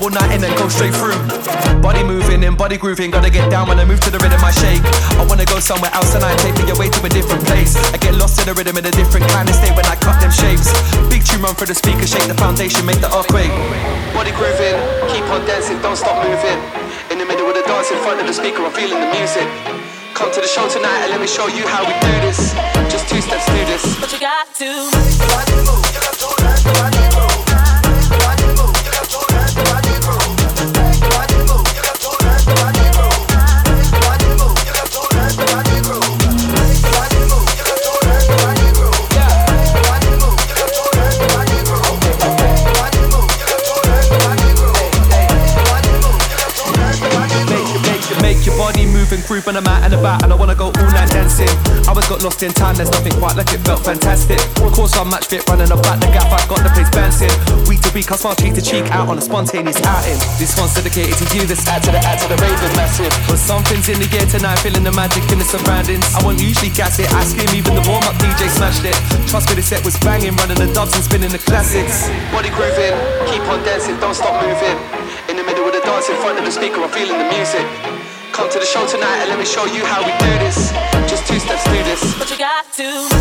All night and then go straight through. Body moving and body grooving, gotta get down when I move to the rhythm I shake. I wanna go somewhere else tonight, take me away to a different place. I get lost in the rhythm in a different kind of state when I cut them shapes. Big tune run for the speaker, shake the foundation, make the earthquake. Body grooving, keep on dancing, don't stop moving. In the middle of the dance, in front of the speaker, I'm feeling the music. Come to the show tonight and let me show you how we do this. Just two steps through this. But you got lost in time, there's nothing quite like it, felt fantastic. Of course I'm match fit, running about the gap, I've got the place bouncing. Week to week, I smile cheek to cheek out on a spontaneous outing. This one's dedicated to you, this add to the add to the raving massive. But something's in the air tonight, feeling the magic in the surroundings. I won't usually gas it, ask him, even the warm up DJ smashed it. Trust me, the set was banging, running the dubs and spinning the classics. Body grooving, keep on dancing, don't stop moving. In the middle of the dance, in front of the speaker, I'm feeling the music. Come to the show tonight and let me show you how we do this. Just two steps through this. But you got to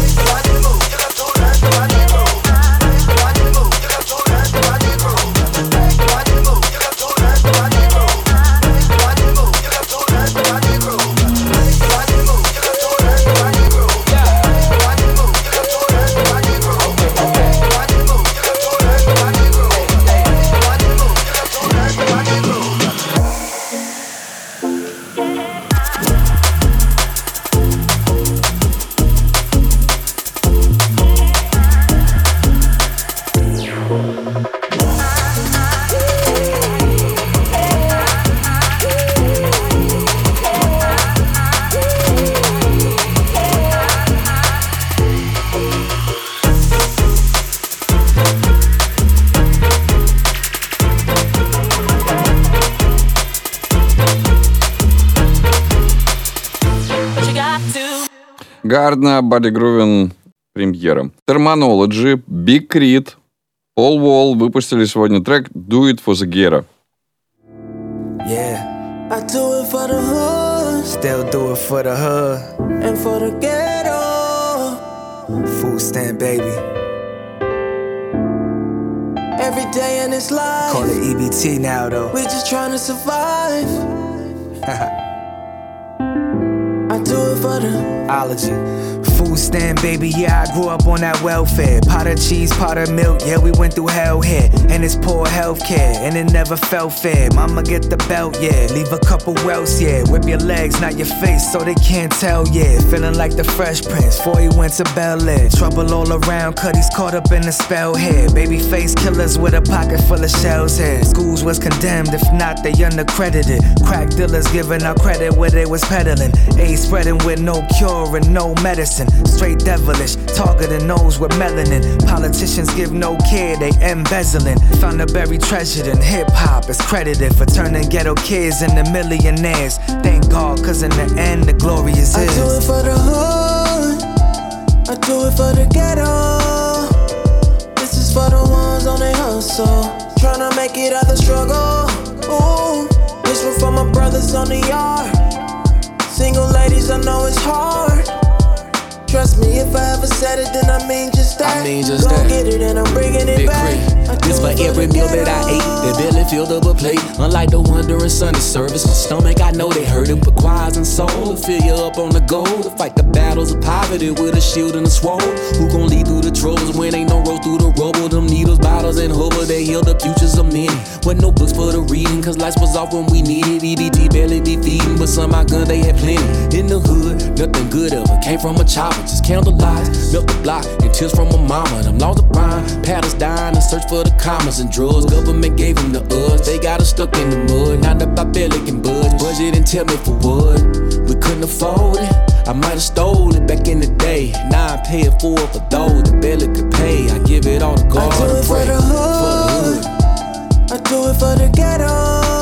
Гардна, Бади Грувин, премьера. Terminology, Big Crit, Paul Wall выпустили сегодня трек Do It For The Gera. Yeah. I do it for the hood. Still do it for the hood. And for the ghetto. Food stamp, baby. Every day in this life. Call it EBT now, though. We just trying to survive. Do it for the ology. Food stand, baby, yeah, I grew up on that welfare. Pot of cheese, pot of milk, yeah, we went through hell here. And it's poor health care, and it never felt fair. Mama get the belt, yeah, leave a couple welts, yeah. Whip your legs, not your face, so they can't tell, yeah. Feeling like the fresh prince, before he went to Bel Air. Trouble all around, cut he's caught up in the spell here. Baby face killers with a pocket full of shells here. Schools was condemned, if not, they undercredited. Crack dealers giving out credit where they was peddling. AIDS spreading with no cure and no medicine. Straight devilish, targeting those with melanin. Politicians give no care, they embezzling. Found a buried treasure in hip hop is credited for turning ghetto kids into millionaires. Thank God, cause in the end, the glory is I his. do it for the hood. I do it for the ghetto. This is for the ones on their hustle. Tryna make it out the struggle. Ooh, this one for my brothers on the yard. Single ladies, I know it's hard. Trust me, if I ever said it, then I mean just that. I mean just Go that. get it and I'm bringing it Big back. This for every meal that I ate. That belly filled up a plate. Unlike the one during Sunday service, my stomach I know they hurt it. But choirs and soul to fill you up on the go. To fight the battles of poverty with a shield and a sword. Who gon' lead through the troubles when ain't no road through the rubble? Them needles, bottles, and hover, they heal the futures of many. With no books for the reading, cause lights was off when we needed. EBT barely be feeding, but some our gun they had plenty. In the hood, nothing good ever came from a chopper. Just candlelight, milk the block, and tears from a mama. Them laws of crime, paddles dying and search for the commas and drugs. Government gave them to us, they got us stuck in the mud. Not up our belly can budge, budget and tell me for what. We couldn't afford it. I might have stole it back in the day. Now I pay it for it for those that barely could pay. I give it all to God I do it for the hood. I do it for the ghetto.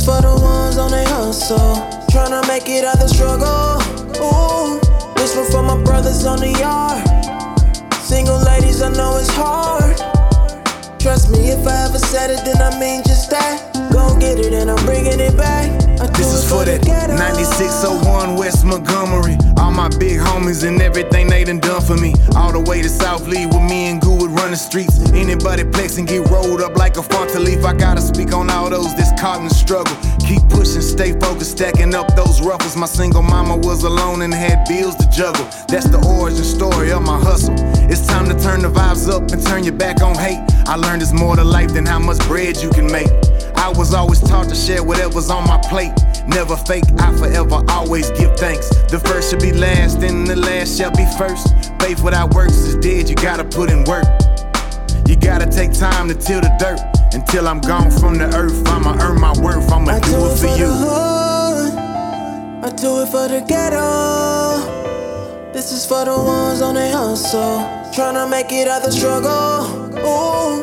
This for the ones on their hustle. Tryna make it out the struggle. Ooh, this one for my brothers on the yard. Single ladies, I know it's hard. Trust me, if I ever said it, then I mean just that. Go get it, and I'm bringing it back. This is for that ghetto. 9601 West Montgomery. All my big homies and everything they done done for me. All the way to South Lee where me and Goo would run the streets. Anybody flex and get rolled up like a fronto leaf. I gotta speak on all those that's caught in the struggle. Keep pushing, stay focused, stacking up those ruffles. My single mama was alone and had bills to juggle. That's the origin story of my hustle. It's time to turn the vibes up and turn your back on hate. I learned it's more to life than how much bread you can make. I was always taught to share whatever's on my plate. Never fake, I forever always give thanks. The first should be last, and the last shall be first. Faith without works is dead, you gotta put in work. You gotta take time to till the dirt. Until I'm gone from the earth, I'ma earn my worth, I'ma do it for the you. hood. I do it for the ghetto. This is for the ones on their hustle. Tryna make it out the struggle. Ooh,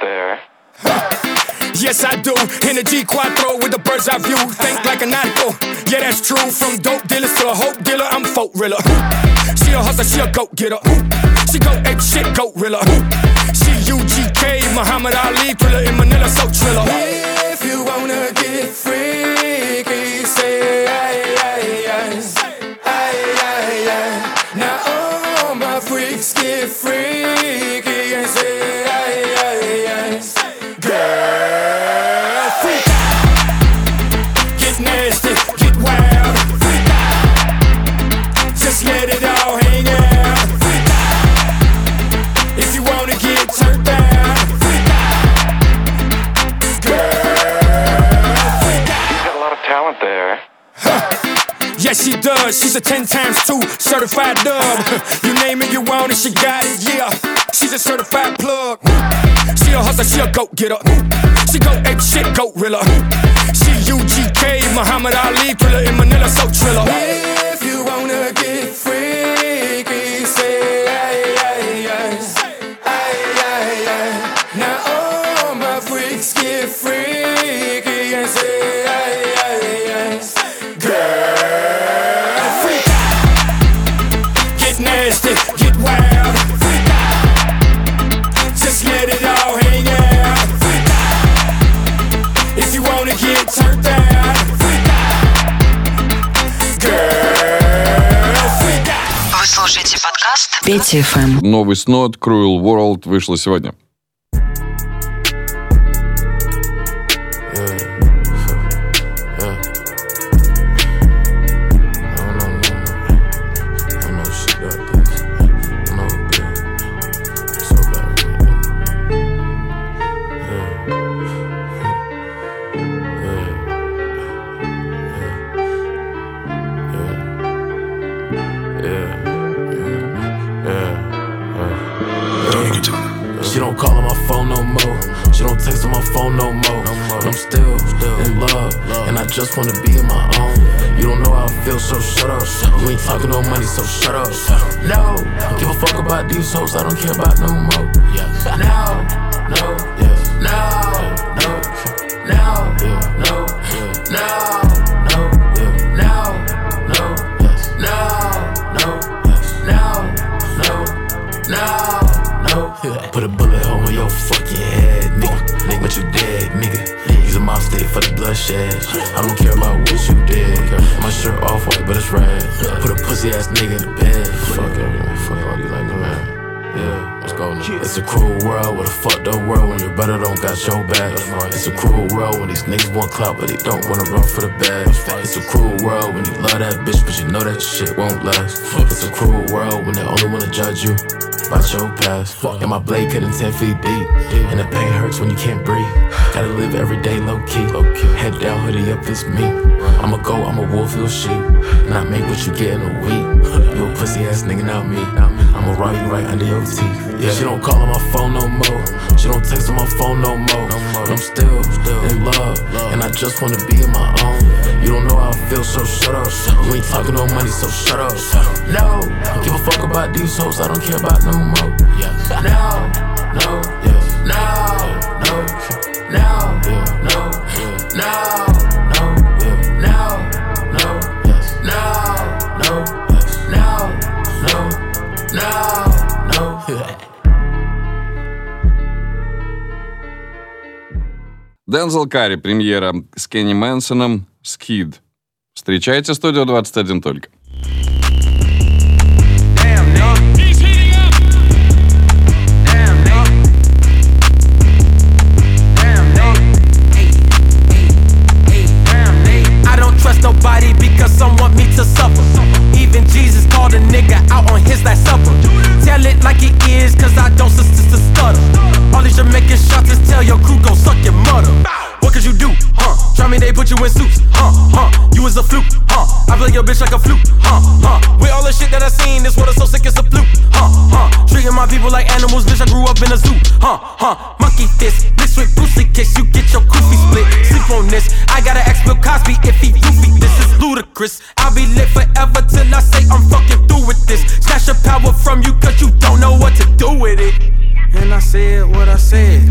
there. Yes, I do. In a G Quattro with the bird's eye view. Think like a narco. Yeah, that's true. From dope dealers to a hope dealer, I'm folk riller. She a hustler, she a goat getter. She go ape shit, goat riller. She UGK, Muhammad Ali, thriller in Manila, so triller. If you wanna get freaky, say aye, Yes, she does. She's a 10 times 2 certified dub. you name it, you want it, she got it, yeah. She's a certified plug. She a hustler, she a goat getter. She go ape shit, goat riller. She UGK, Muhammad Ali, thriller in Manila, so triller. If you wanna get freaky, Петя ФМ. Новый снот Cruel World вышло сегодня. I don't care about clout but they don't wanna run for the bag. It's a cruel world when you love that bitch but you know that shit won't last. It's a cruel world when they only wanna judge you about your past. And my blade cutting 10 feet deep. And the pain hurts when you can't breathe. Gotta live every day low key. Head down, hoodie up, it's me. I'm a goat, I'm a wolf, you sheep. And I make what you get in a week. You a pussy ass nigga, not me. I'ma rob you right under your teeth. Yeah, she don't call on my phone no more. She don't text on my phone no more. But I'm still, in love, and I just wanna be in my own. You don't know how I feel, so shut up. You ain't talking no money, so shut up. No, give a fuck about these hoes, I don't care about no more. No, no, Дензел Карри, премьера с Кенни Мэнсоном «Скид». Встречайте студию 21 только. Play your bitch like a flute, huh? Huh? With all the shit that I seen, this is so sick it's a fluke, huh? Huh? Treating my people like animals, bitch, I grew up in a zoo, huh? Huh? Monkey fist, mixed with Bruce Lee kicks, you get your kufi split. Sleep on this, I gotta ask Bill Cosby if he goofy. This is ludicrous. I'll be lit forever till I say I'm fucking through with this. Snatch your power from you cause you don't know what to do with it. And I said what I said.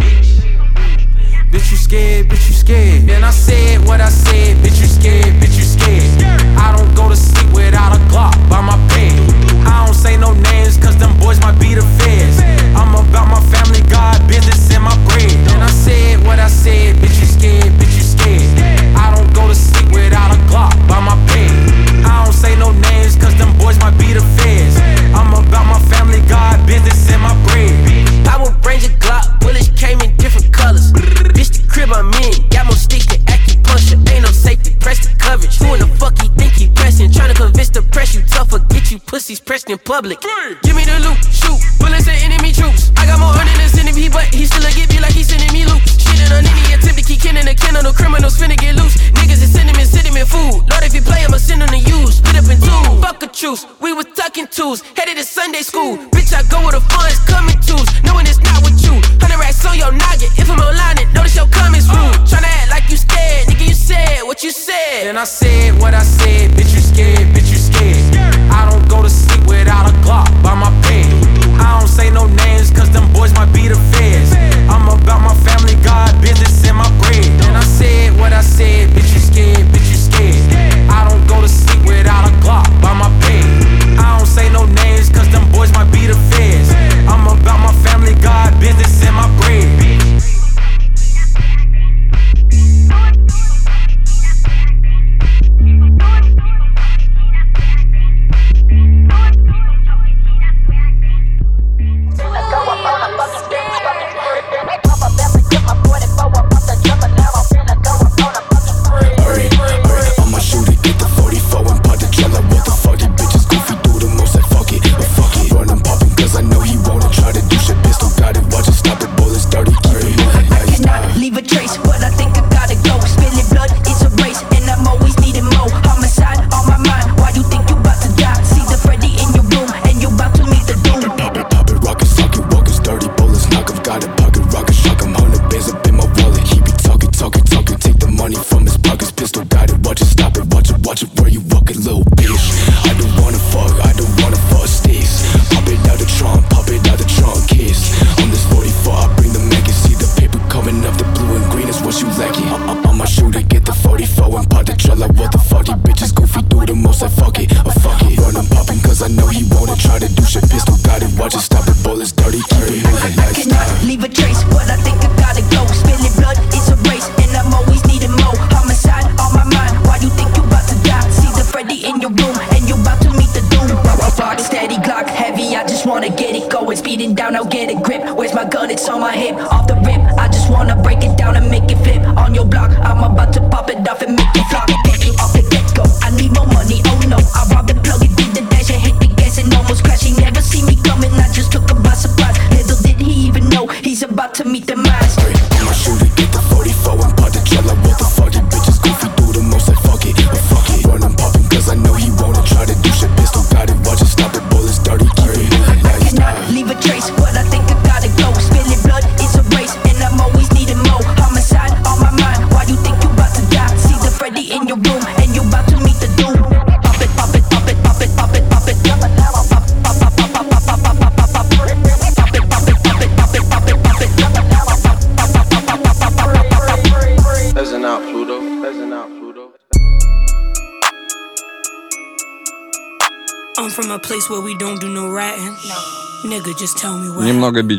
Bitch, you scared, bitch, you scared. Then I said what I said, bitch, you scared, bitch, you scared. I don't go to sleep without a Glock by my bed. I don't say no names, cause them boys might be the feds. I'm about my family, God, business, and my bread. Then I said what I said, bitch, you scared, bitch, you scared. I don't go to sleep without a Glock by my bed. I don't say no names, cause them boys might be the feds. Coverage. Who in the fuck he think he pressing? Tryna convince the press you tougher, get you pussies pressed in public. Give me the loot, shoot, bullets and enemy troops. I got more than sending me, but he still a get me like he sending me loot. Shit in any attempt to keep killing the kennel, no criminals finna get loose. Niggas is sending me, sending me food. Lord, if you play, I'ma send him to use. Split up in two, fuck a truce. We was tucking twos, headed to Sunday school. Bitch, I go where the funds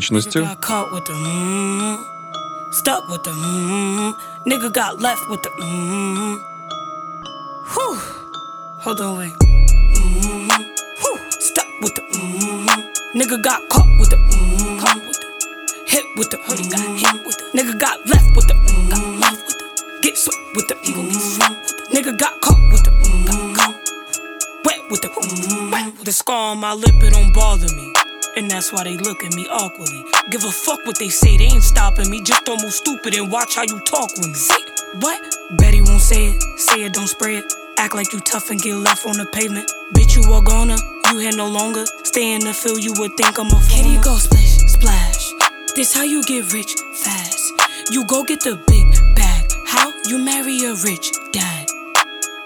what. Немного бичности. Got caught with the mm, stuck with the mm, nigga got left with the mm. Why they look at me awkwardly. Give a fuck what they say, they ain't stopping me. Just don't move stupid and watch how you talk with me. Say. What? Betty won't say it. Say it, don't spray it. Act like you tough and get left on the pavement. Bitch, you are gonna. You here no longer. Stay in the field, you would think I'm a fool. Kitty go splish, splash. This how you get rich fast. You go get the big bag. How? You marry a rich dad.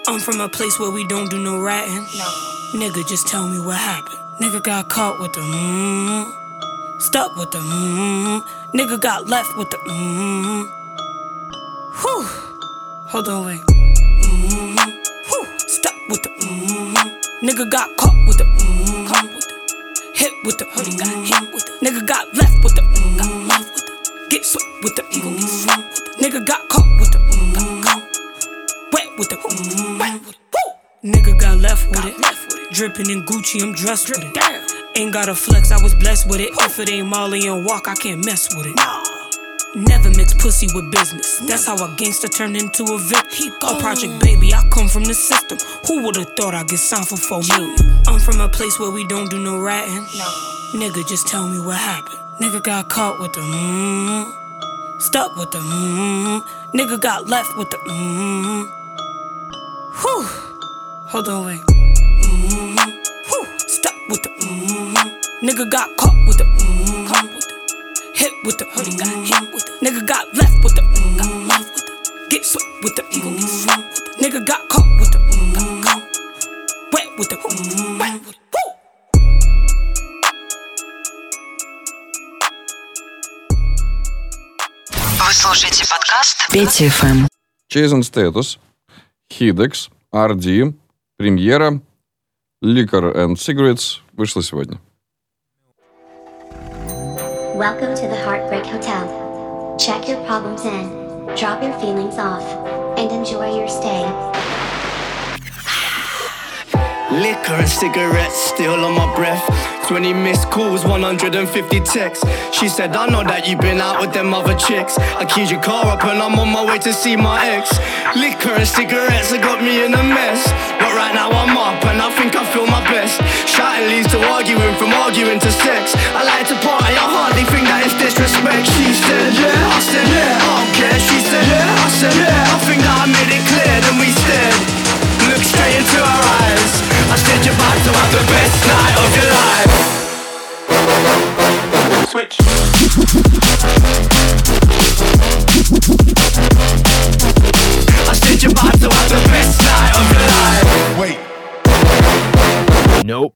I'm from a place where we don't do no ratting. No. Nigga, just tell me what happened. Nigga got caught with the mm, stuck with the mm, nigga got left with the mm. Whew. Hold on, wait. Mm, whew. Stuck with the mm, nigga got caught with the mm, caught with the hit with the hoodie got hit with the nigga got left with the mm, got left with the get swept with the mm, get swept with the nigga got caught with the mm, got caught wet with the mm, wet with the Woo. nigga got left with it. Dripping in Gucci, I'm dressed with it. Ain't got a flex, I was blessed with it. If it ain't Molly and walk, I can't mess with it. Nah. Never mix pussy with business. That's how a gangster turned into a Vic. A project baby, I come from the system. Who would've thought I'd get signed for four million? I'm from a place where we don't do no ratting. Nigga, just tell me what happened. Nigga got caught with the mm, stuck with the mm, nigga got left with the mm. Whew. Hold on, wait. Mm, whew. Stuck with the mm, nigga got caught with the mm, caught with the hit with the hoodie got hit with the nigga got left with the mm, got left with the get swept with the mm, get swept with the nigga got caught with the mm, got caught wet with the mm, wet with the Вы слушаете подкаст Петя ФМ. Chasing Status, Hidex, RD, Премьера, Liquor and Cigarettes вышла сегодня. Welcome to the Heartbreak Hotel. Check your problems in, drop your feelings off, and enjoy your stay. Liquor and cigarettes still on my breath. 20 missed calls, 150 texts. She said, I know that you've been out with them other chicks. I keyed your car up and I'm on my way to see my ex. Liquor and cigarettes have got me in a mess. But right now I'm up and I think I feel my best. Shouting leads to arguing, from arguing to sex. I like to party, I hardly think that it's disrespect. She said, yeah, I said, yeah, I don't care. She said, yeah, I said, yeah, I think that I made it clear. Then we stared, looked straight into her eyes. I said, to have the best night of your life. Switch. I said, you're about to have the best night of your life. Wait. Nope.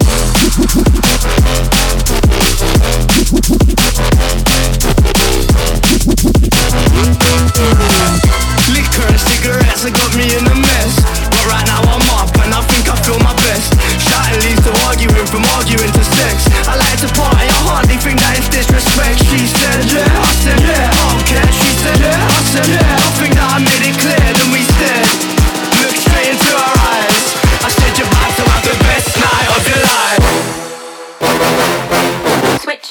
Liquor and cigarettes have got me in a mess. But right now I'm up and I feel my best. Shouting leads to arguing, from arguing to sex. I like to party, I hardly think that it's disrespect. She said, yeah, I said, yeah, I don't care. She said, yeah, I said, yeah, I think that I made it clear. Then we stared, looked straight into her eyes. I said, you're about to have the best night of your life. Switch.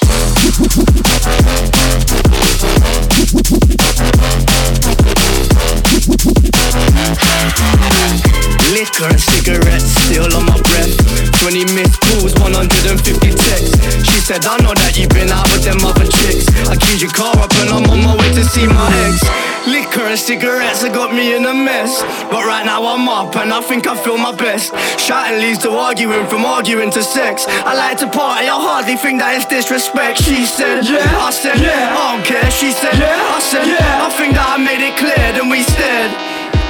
Liquor and cigarettes still on my breath. 20 missed calls, 150 texts. She said, I know that you've been out with them other chicks. I keyed your car up and I'm on my way to see my ex. Liquor and cigarettes have got me in a mess. But right now I'm up and I think I feel my best. Shouting leads to arguing, from arguing to sex. I like to party, I hardly think that it's disrespect. She said, yeah, I said, yeah, I don't care. She said, yeah, I said, yeah, I think that I made it clear. Then we stared,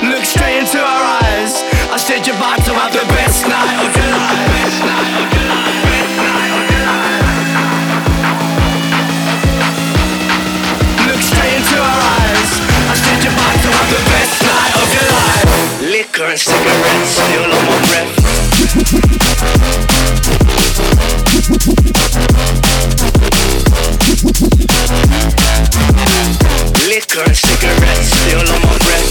looked straight into her eyes. I said you're to have the best night of your life. Look straight into our eyes. I said you're to have the best night of your life. Liquor and cigarettes still on my breath. Liquor and cigarettes still on my breath.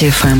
Вести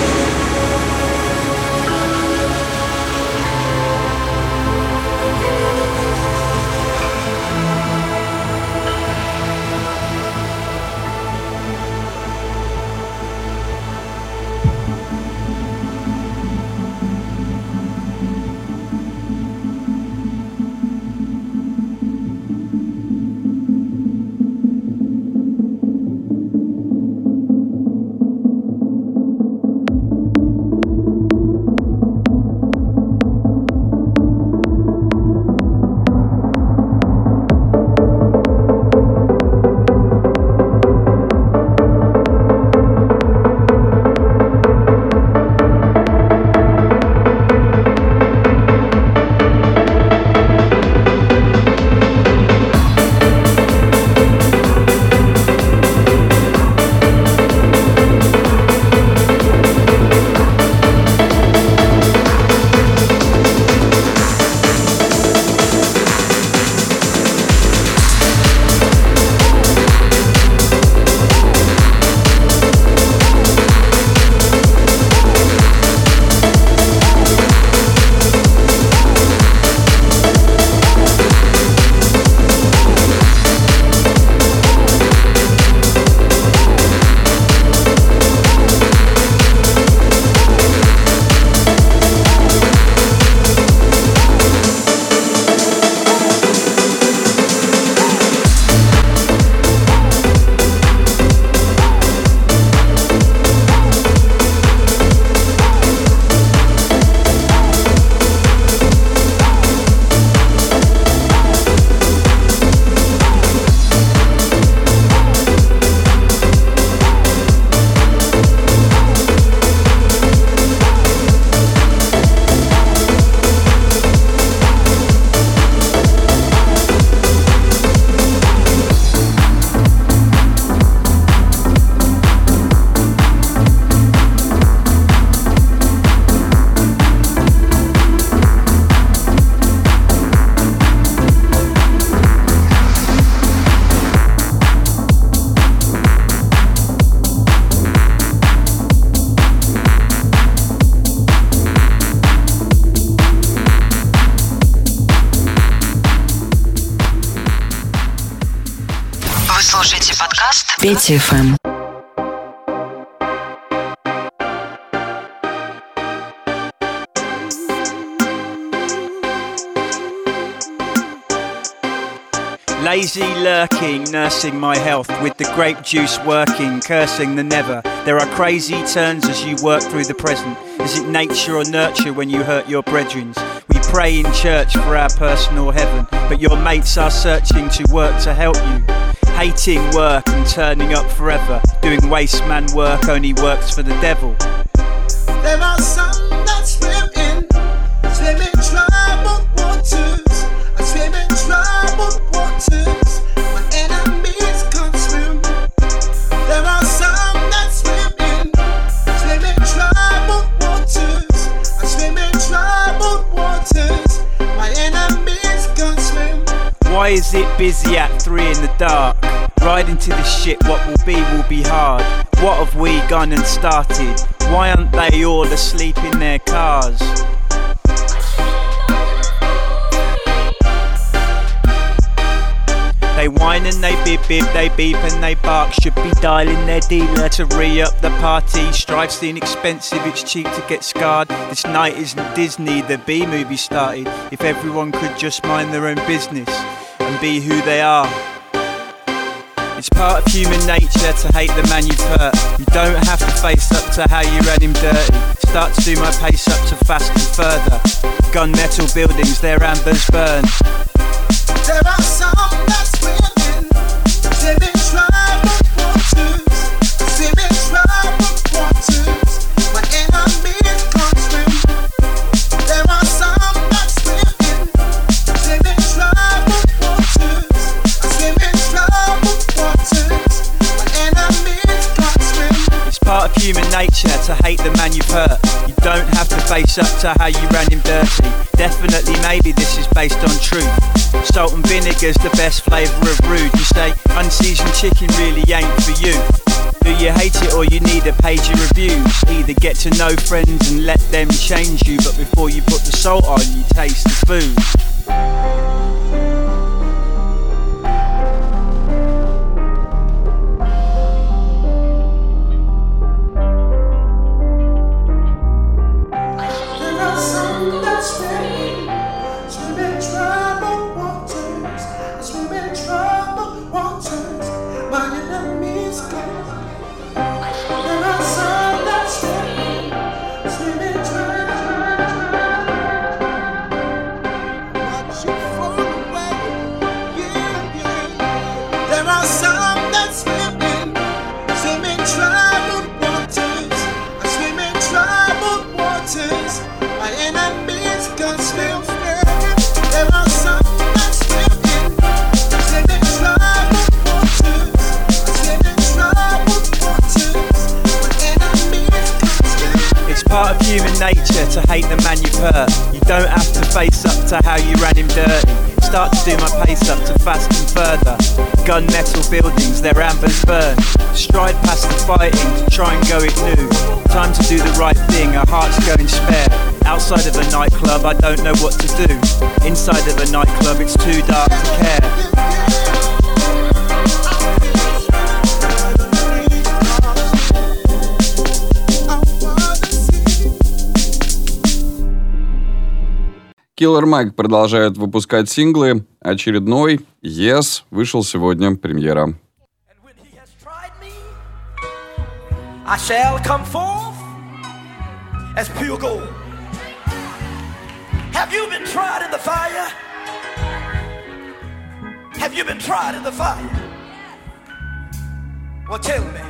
Петя ФМ. Lazy lurking, nursing my health, with the grape juice working, cursing the never. There are crazy turns as you work through the present. Is it nature or nurture when you hurt your brethren? We pray in church for our personal heaven, but your mates are searching to work to help you. Hating work and turning up forever, doing waste man work only works for the devil. There are some that swim in, swim in troubled waters. I swim in troubled waters. My enemies. There are some that swim in, swim in troubled waters. I swim in troubled waters. My enemies. Why is it busy at three in the dark? Riding to the shit, what will be will be hard. What have we gone and started? Why aren't they all asleep in their cars? They whine and they bib bib, they beep and they bark. Should be dialing their dealer to re up the party. Strife's the inexpensive, it's cheap to get scarred. This night isn't Disney, the B movie started. If everyone could just mind their own business and be who they are. Part of human nature to hate the man you've hurt. You don't have to face up to how you ran him dirty. Start to do my pace up to fast and further. Gunmetal buildings, their ambers burn. There are some that swim in, swim in to hate the man you've hurt. You don't have to face up to how you ran him dirty. Definitely, maybe this is based on truth. Salt and vinegar's the best flavour of rude. You say unseasoned chicken really ain't for you. Do you hate it or you need a page of reviews? Either get to know friends and let them change you, but before you put the salt on, you taste the food. Human nature to hate the man you've hurt. You don't have to face up to how you ran him dirty. Start to do my pace up to fast and further. Gunmetal buildings, their ambers burn. Stride past the fighting to try and go it new. Time to do the right thing, our hearts going spare. Outside of a nightclub, I don't know what to do. Inside of a nightclub, it's too dark to care. Killer Mike продолжает выпускать синглы. Очередной Yes вышел сегодня премьера. I shall come forth as pure gold. Have you been tried in the fire? Have you been tried in the fire? Well, tell me,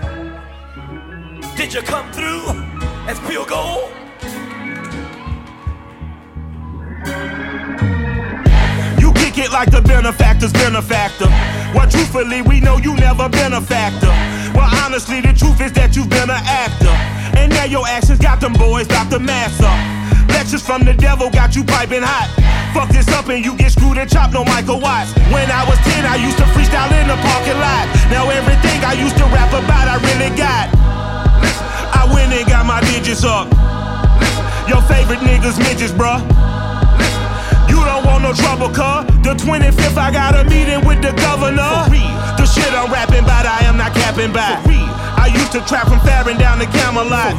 did you come through as pure gold? You kick it like the benefactor's benefactor. Well, truthfully, we know you never been a factor. Well, honestly, the truth is that you've been an actor. And now your actions got them boys about to mass up. Lectures from the devil got you piping hot. Fuck this up and you get screwed and chopped, no Michael Watts. When I was 10, I used to freestyle in the parking lot. Now everything I used to rap about, I really got. I went and got my digits up. Your favorite niggas midgets, bruh. Don't want no trouble, cuz. The 25th, I got a meeting with the governor. The shit I'm rapping about, I am not capping by. I used to trap from Farron down to Camelot.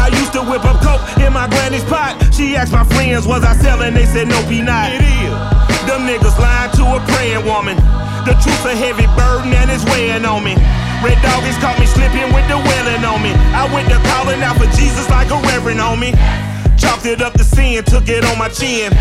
I used to whip up coke in my granny's pot. She asked my friends, was I selling? They said, nope, he not. It is. Them niggas lying to a praying woman. The truth's a heavy burden and it's weighing on me. Red doggies caught me slipping with the wailing on me. I went to calling out for Jesus like a reverend on me. Chopped it up to sin, took it on my chin.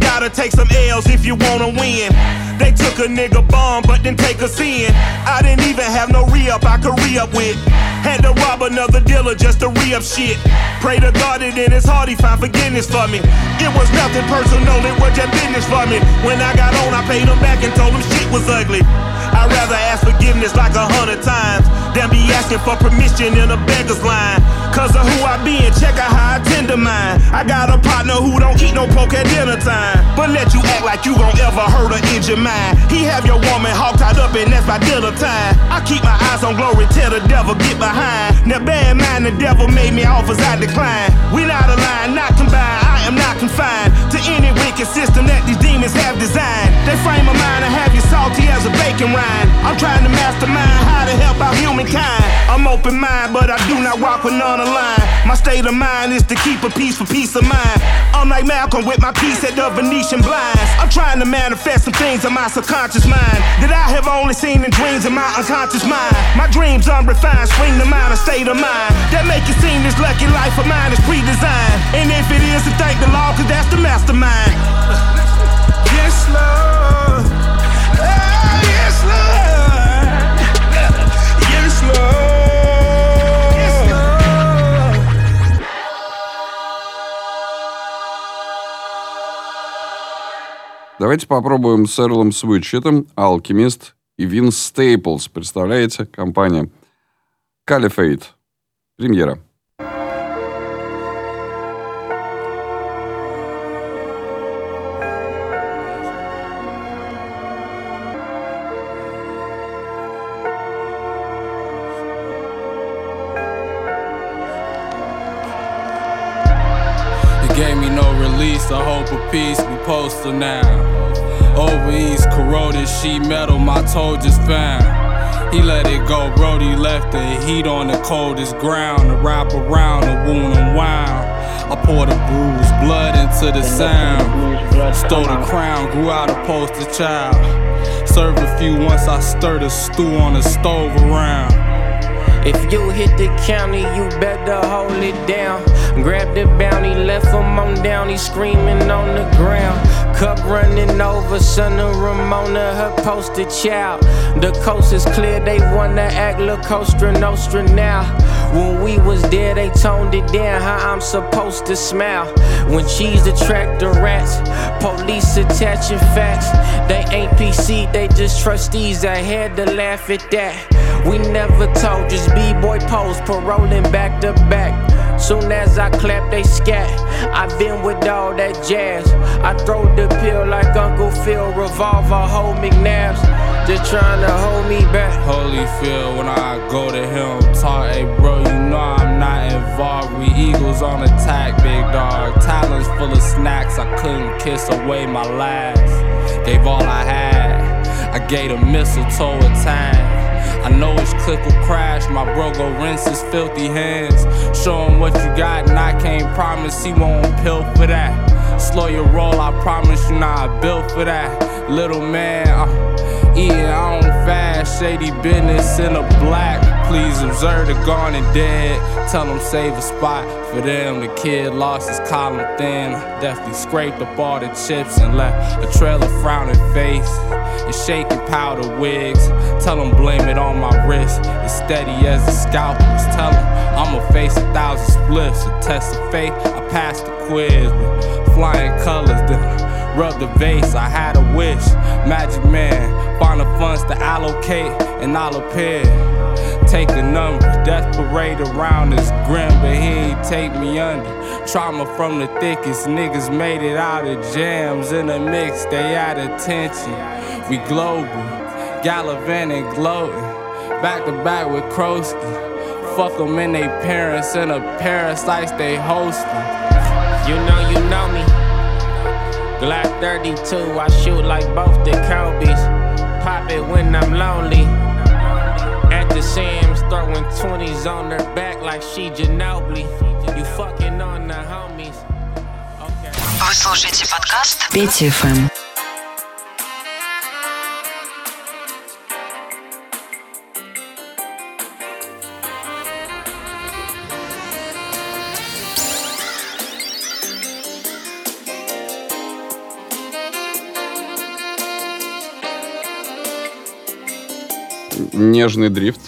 Gotta take some L's if you wanna win. They took a nigga bomb, but didn't take a in. I didn't even have no re up I could re up with. Had to rob another dealer just to re up shit. Pray to God it in his heart he find forgiveness for me. It was nothing personal, it was just business for me. When I got on, I paid him back and told him shit was ugly. I'd rather ask forgiveness like a hundred times than be asking for permission in a beggar's line. Cause of who I be and check out how I tend to mine. I got a partner who don't eat no poke at dinner time. But let you act like you gon' ever hurt or injure mine. He have your woman hog tied up and that's by dinner time. I keep my eyes on glory, tell the devil get behind. Now bad mind, the devil made me offers I decline. We not aligned, not combined. I am not confined to any wicked system that these demons have designed. They frame a mind and have you salty as a bacon rind. I'm trying to mastermind how to help out humankind. I'm open mind, but I do not walk with none aligned. My state of mind is to keep a peace for peace of mind. I'm like Malcolm with my piece at the Venetian blinds. I'm trying to manifest some things in my subconscious mind that I have only seen in dreams in my unconscious mind. My dreams unrefined, spring to mind, a state of mind that make it seem this lucky life of mine is pre-designed. And if it is, to thank the law, cause that's the mastermind. Yes, Lord. Давайте попробуем с Эрлом Свитчетом, Алкимист и Винс Стейплс. Представляете? Компания Caliphate. Премьера. Poster now. Over east, corroded sheet metal, my toe just found. He let it go, Brody left the heat on the coldest ground. To wrap around the wound unwound. I poured the bruised blood into the sound. Stole the crown, grew out a poster child. Served a few once I stirred a stew on the stove around. If you hit the county, you better hold it down. Grab the bounty, left him on down, he screaming on the ground. Cup running over, son of Ramona, her poster child. The coast is clear, they wanna act La Cosa Nostra now. When we was there, they toned it down, how I'm supposed to smile. When cheese attract the rats, police attaching facts. They ain't PC, they just trustees. I had to laugh at that. We never told, just B-boy pose, paroling back to back. Soon as I clap, they scat. I been with all that jazz. I throw the pill like Uncle Phil, revolver, hold McNabs. Just trying to hold me back. Holy Holyfield when I go to him. Talk, hey bro, you know I'm not involved. We eagles on attack, big dog. Talons full of snacks, I couldn't kiss away my last. Gave all I had, I gave a mistletoe a time. I know his click will crash, my bro go rinse his filthy hands. Show him what you got, and I can't promise he won't pill for that. Slow your roll, I promise you, nah, I built for that. Little man, I'm eating on fast, shady business in a black. Please observe the gone and dead. Tell them save a spot for them. The kid lost his column thin. Definitely scraped up all the chips and left a trail of frowning face and shaking powder wigs. Tell them blame it on my wrist. It's steady as the scalpels. Tell them I'ma face a thousand splits. A test of faith, I passed the quiz with flying colors. Then rub the vase, I had a wish. Magic man, find the funds to allocate, and I'll appear. Take a number, death parade around his grim, but he ain't take me under. Trauma from the thickest, niggas made it out of jams. In the mix, they out of tension. We global, gallivanting, gloating. Back to back with Krosky. Fuck them and they parents in a parasite they hosting. You know, you know me. Glock 32, I shoot like both the Kobe's. Pop it when I'm lonely the Shams throwing 20s on her back like she Ginobili. You fucking on the homies. Okay. Вы слушаете подкаст Петя FM. нежный дрифт.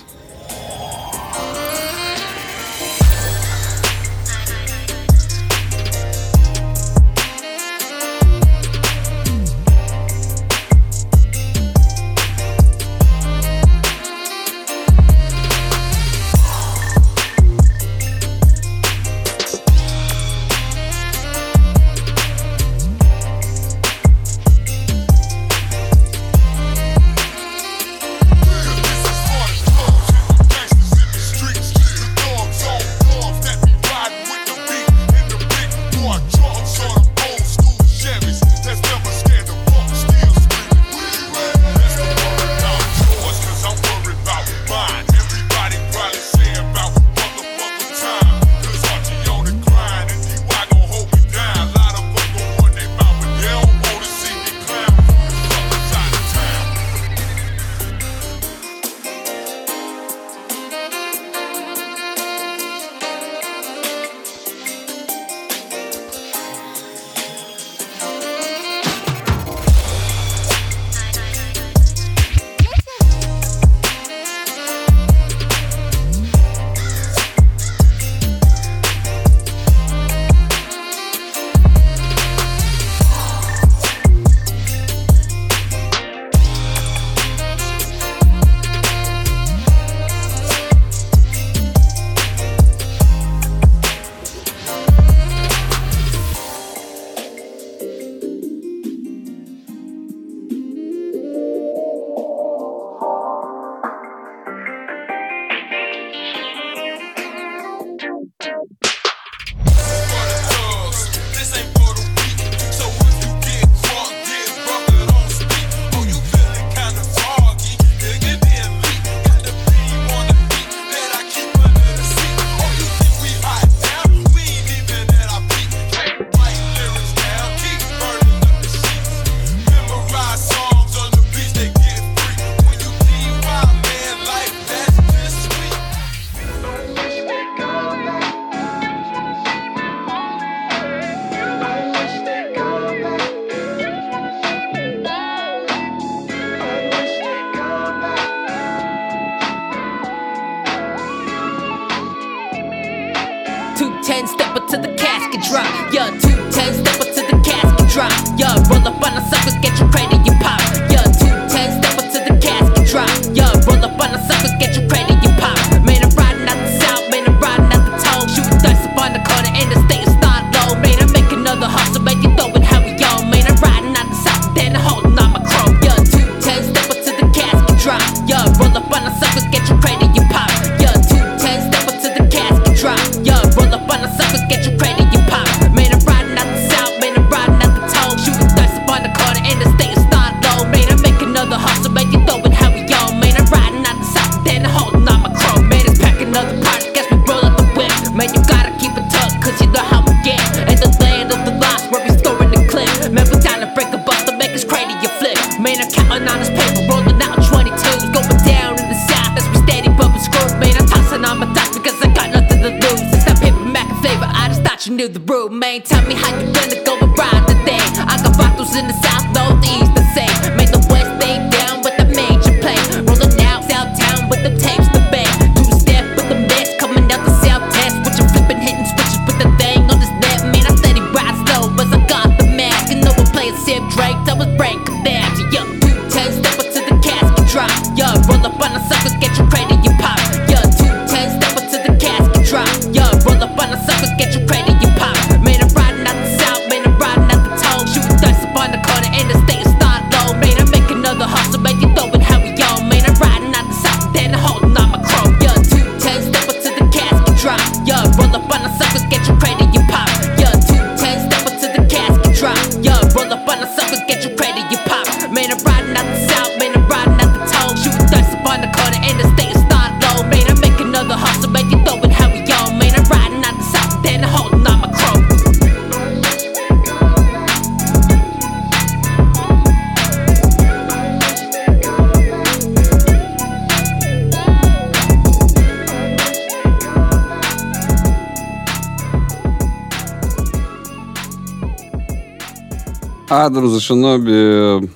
Адам за Шиноби.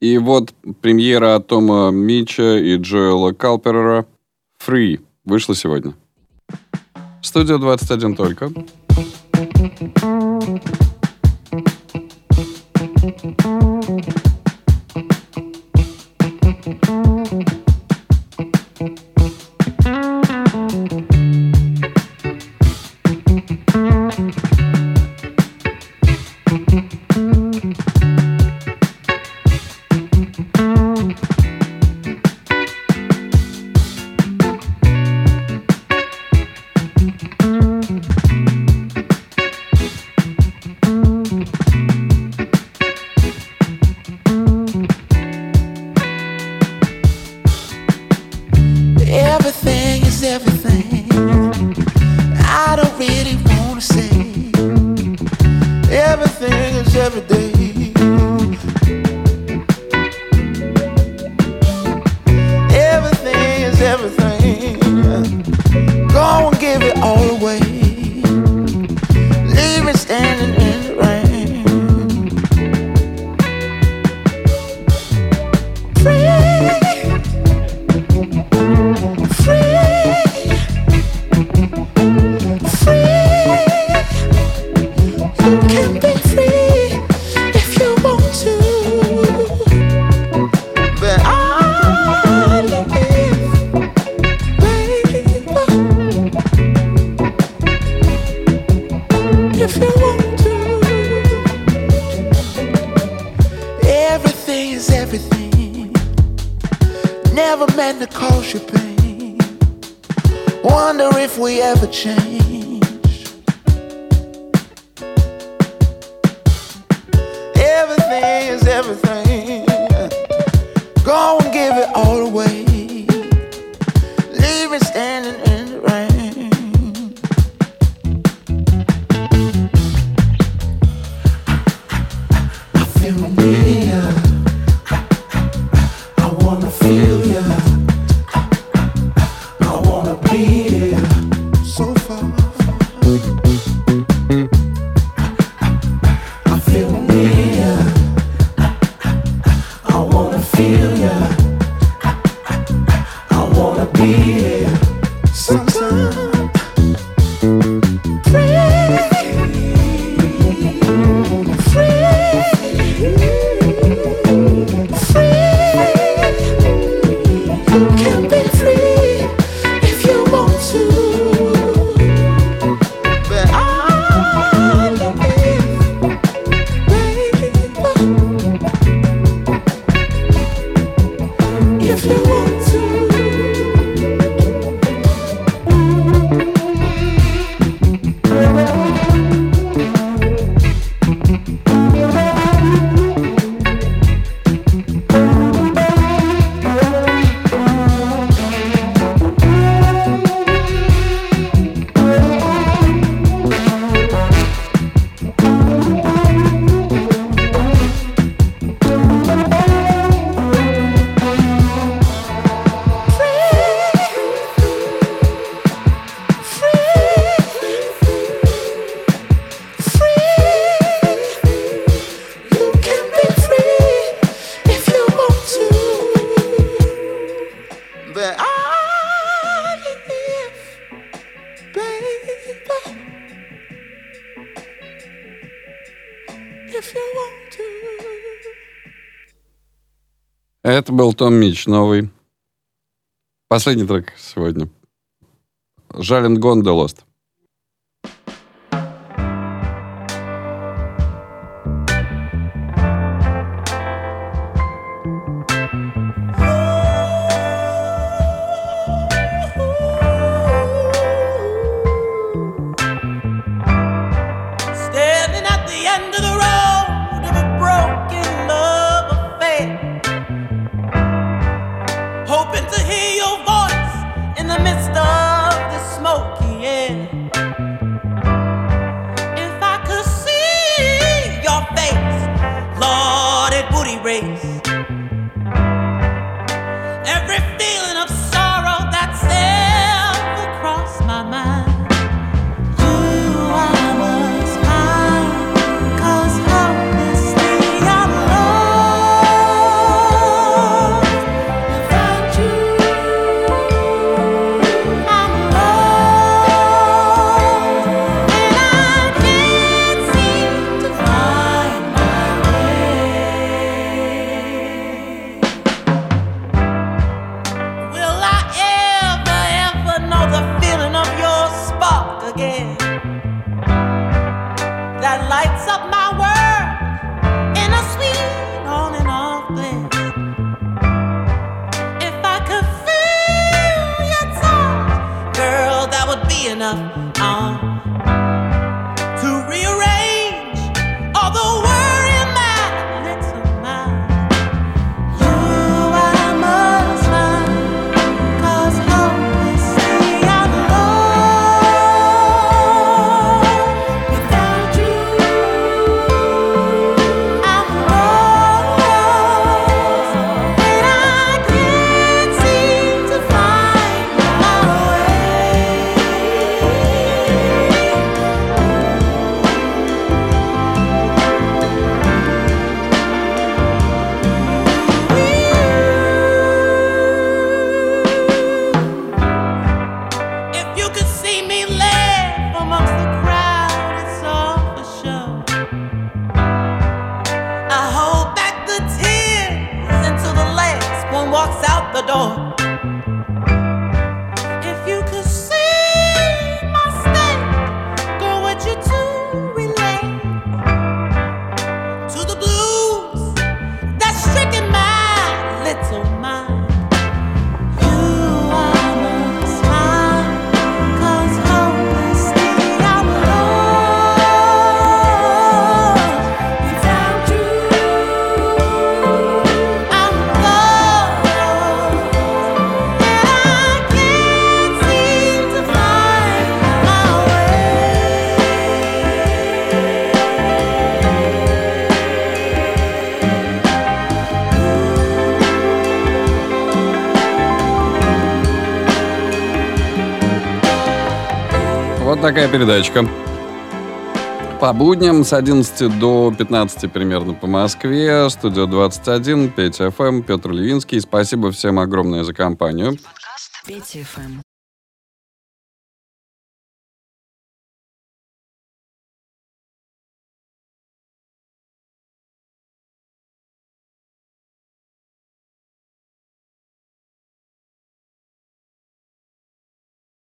И вот премьера Тома Мича и Джоэла Калперера «Free» вышла сегодня. Студия 21 только. Это был Том Мич, новый. Последний трек сегодня. Жален Гонда Лост. передачка. По будням с 11 до 15 примерно по Москве. Студия 21, 5 FM, Петр Левинский. Спасибо всем огромное за компанию.